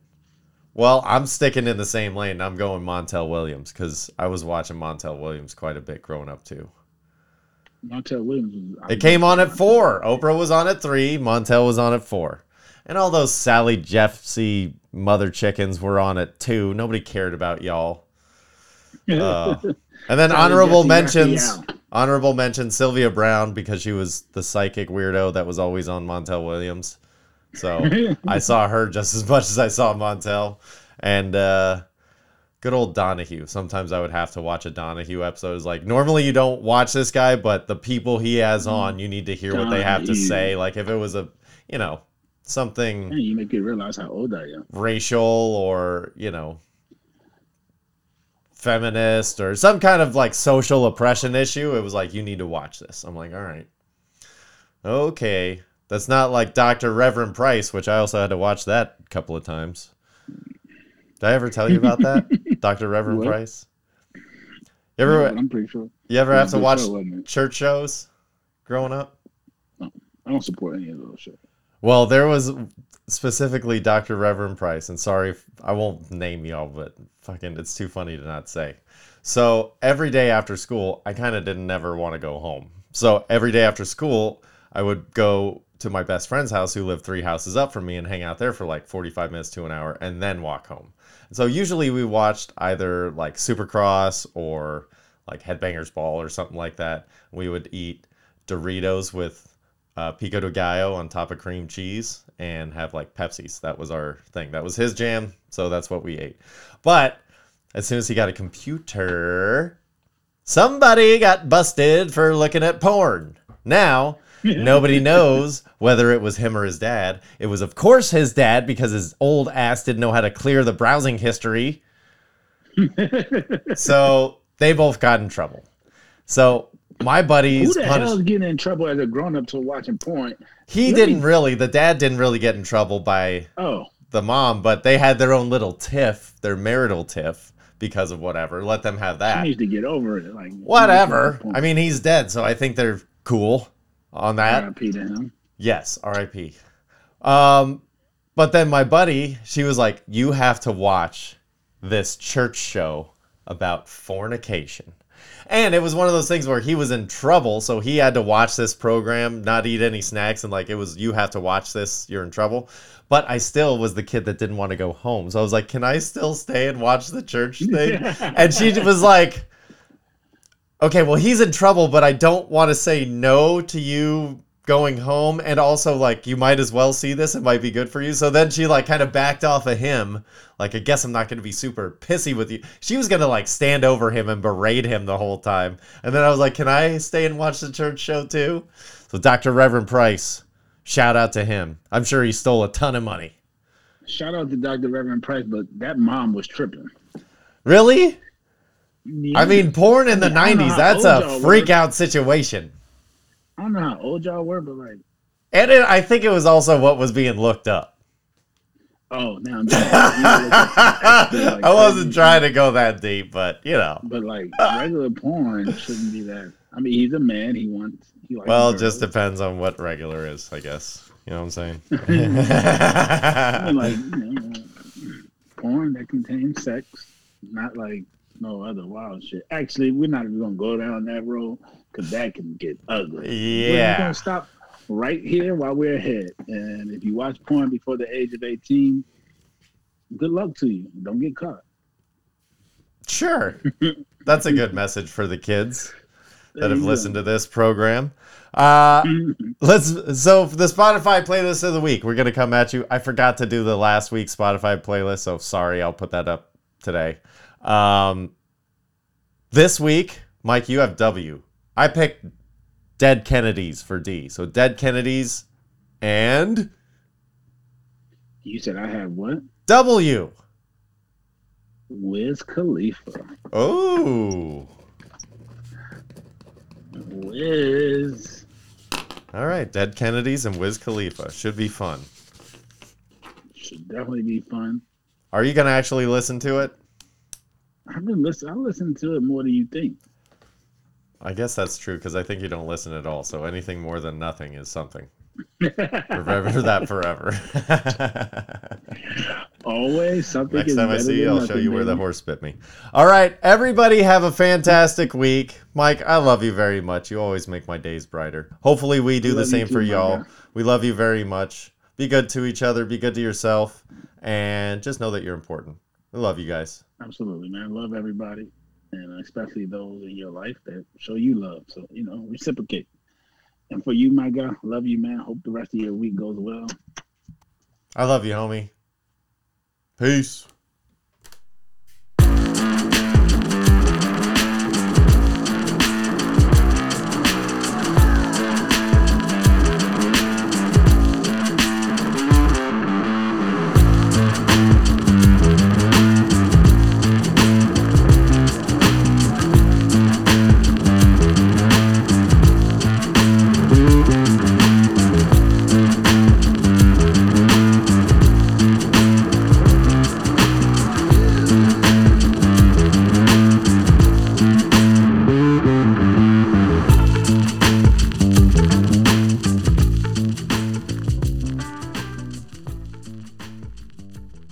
Well, I'm sticking in the same lane. I'm going Montel Williams because I was watching Montel Williams quite a bit growing up too. Montel Williams. Was, It came on at four. Oprah was on at three. Montel was on at four. And all those Sally Jessy mother chickens were on at two. Nobody cared about y'all. Uh, and then honorable Jesse mentions. Honorable mention Sylvia Browne because she was the psychic weirdo that was always on Montel Williams. So I saw her just as much as I saw Montel. And uh, good old Donahue. Sometimes I would have to watch a Donahue episode. It's like normally you don't watch this guy, but the people he has on, you need to hear what they have to say. Like if it was a, you know, something Man, you make me realize how old I am. racial or you know feminist or some kind of like social oppression issue it was like you need to watch this i'm like all right okay that's not like dr reverend price which i also had to watch that a couple of times did i ever tell you about that dr reverend What? price you ever but I'm pretty sure. you ever have to watch church shows growing up No, I don't support any of those shows. Well, there was specifically Dr. Reverend Price, and sorry, I won't name y'all, but fucking, it's too funny to not say. So every day after school, I kind of didn't ever want to go home. So every day after school, I would go to my best friend's house, who lived three houses up from me, and hang out there for like 45 minutes to an hour, and then walk home. So usually we watched either like Supercross or like Headbangers Ball or something like that. We would eat Doritos with uh, pico de gallo on top of cream cheese and have like Pepsis. That was our thing. That was his jam, so that's what we ate. But as soon as he got a computer, somebody got busted for looking at porn. Now, nobody knows whether it was him or his dad. It was, of course, his dad because his old ass didn't know how to clear the browsing history. so they both got in trouble. So my buddies. Who the punished. hell is getting in trouble as a grown up to watching porn? He didn't really. The dad didn't really get in trouble by Oh, the mom, but they had their own little tiff, their marital tiff, because of whatever. Let them have that. needs to get over it. Like Whatever. I mean, he's dead, so I think they're cool on that. RIP to him. Yes, R.I.P. Um, but then my buddy, she was like, "You have to watch this church show about fornication." And it was one of those things where he was in trouble, so he had to watch this program, not eat any snacks, and like it was, you have to watch this, you're in trouble. But I still was the kid that didn't want to go home. So I was like, can I still stay and watch the church thing? and she was like, okay, well, he's in trouble, but I don't want to say no to you going home. And also, like, you might as well see this. It might be good for you. So then she, like, kind of backed off of him. Like, I guess I'm not going to be super pissy with you. She was going to, like, stand over him and berate him the whole time. And then I was like, can I stay and watch the church show too? So, Dr. Reverend Price, shout out to him. I'm sure he stole a ton of money. Shout out to Dr. Reverend Price, but that mom was tripping. Really? Yeah. I mean, porn in the I know 90s, how that's a freak were. out situation. I don't know how old y'all were, but like, And it, I think it was also what was being looked up. oh, now I'm just, like, I wasn't trying to go that deep, but you know. But like regular porn shouldn't be that. I mean, he's a man. He wants. He likes Well, it just depends on what regular is, I guess. You know what I'm I mean, saying? like you know, porn that contains sex, not like no other wild shit. Actually, we're not even gonna go down that road because that can get ugly. Yeah, We're gonna stop right here while we're ahead. And if you watch porn before the age of eighteen, good luck to you. Don't get caught. Sure. That's a good message for the kids that have listened to this program. Uh, let's so the Spotify playlist of the week, we're gonna come at you. I forgot to do the last week's Spotify playlist, so sorry. I'll put that up today. Um, this week, Mike, you have W. I picked Dead Kennedys for D. So Dead Kennedys and You said I have what? W. Wiz Khalifa. Oh, Wiz. all right. Dead Kennedys and Wiz Khalifa should be fun. Should definitely be fun. Are you gonna actually listen to it? I've been listen. I listen to it more than you think. I guess that's true because I think you don't listen at all. So anything more than nothing is something. Remember that forever. Always something. Next is time I see you, I'll show you where the horse bit me. All right, everybody, have a fantastic week. Mike, I love you very much. You always make my days brighter. Hopefully, we do I the same too, for y'all. We love you very much. Be good to each other. Be good to yourself, and just know that you're important. I love you guys. Absolutely, man. Love everybody, and especially those in your life that show you love. So you know, reciprocate. And for you, my guy, love you, man. Hope the rest of your week goes well. I love you, homie. Peace.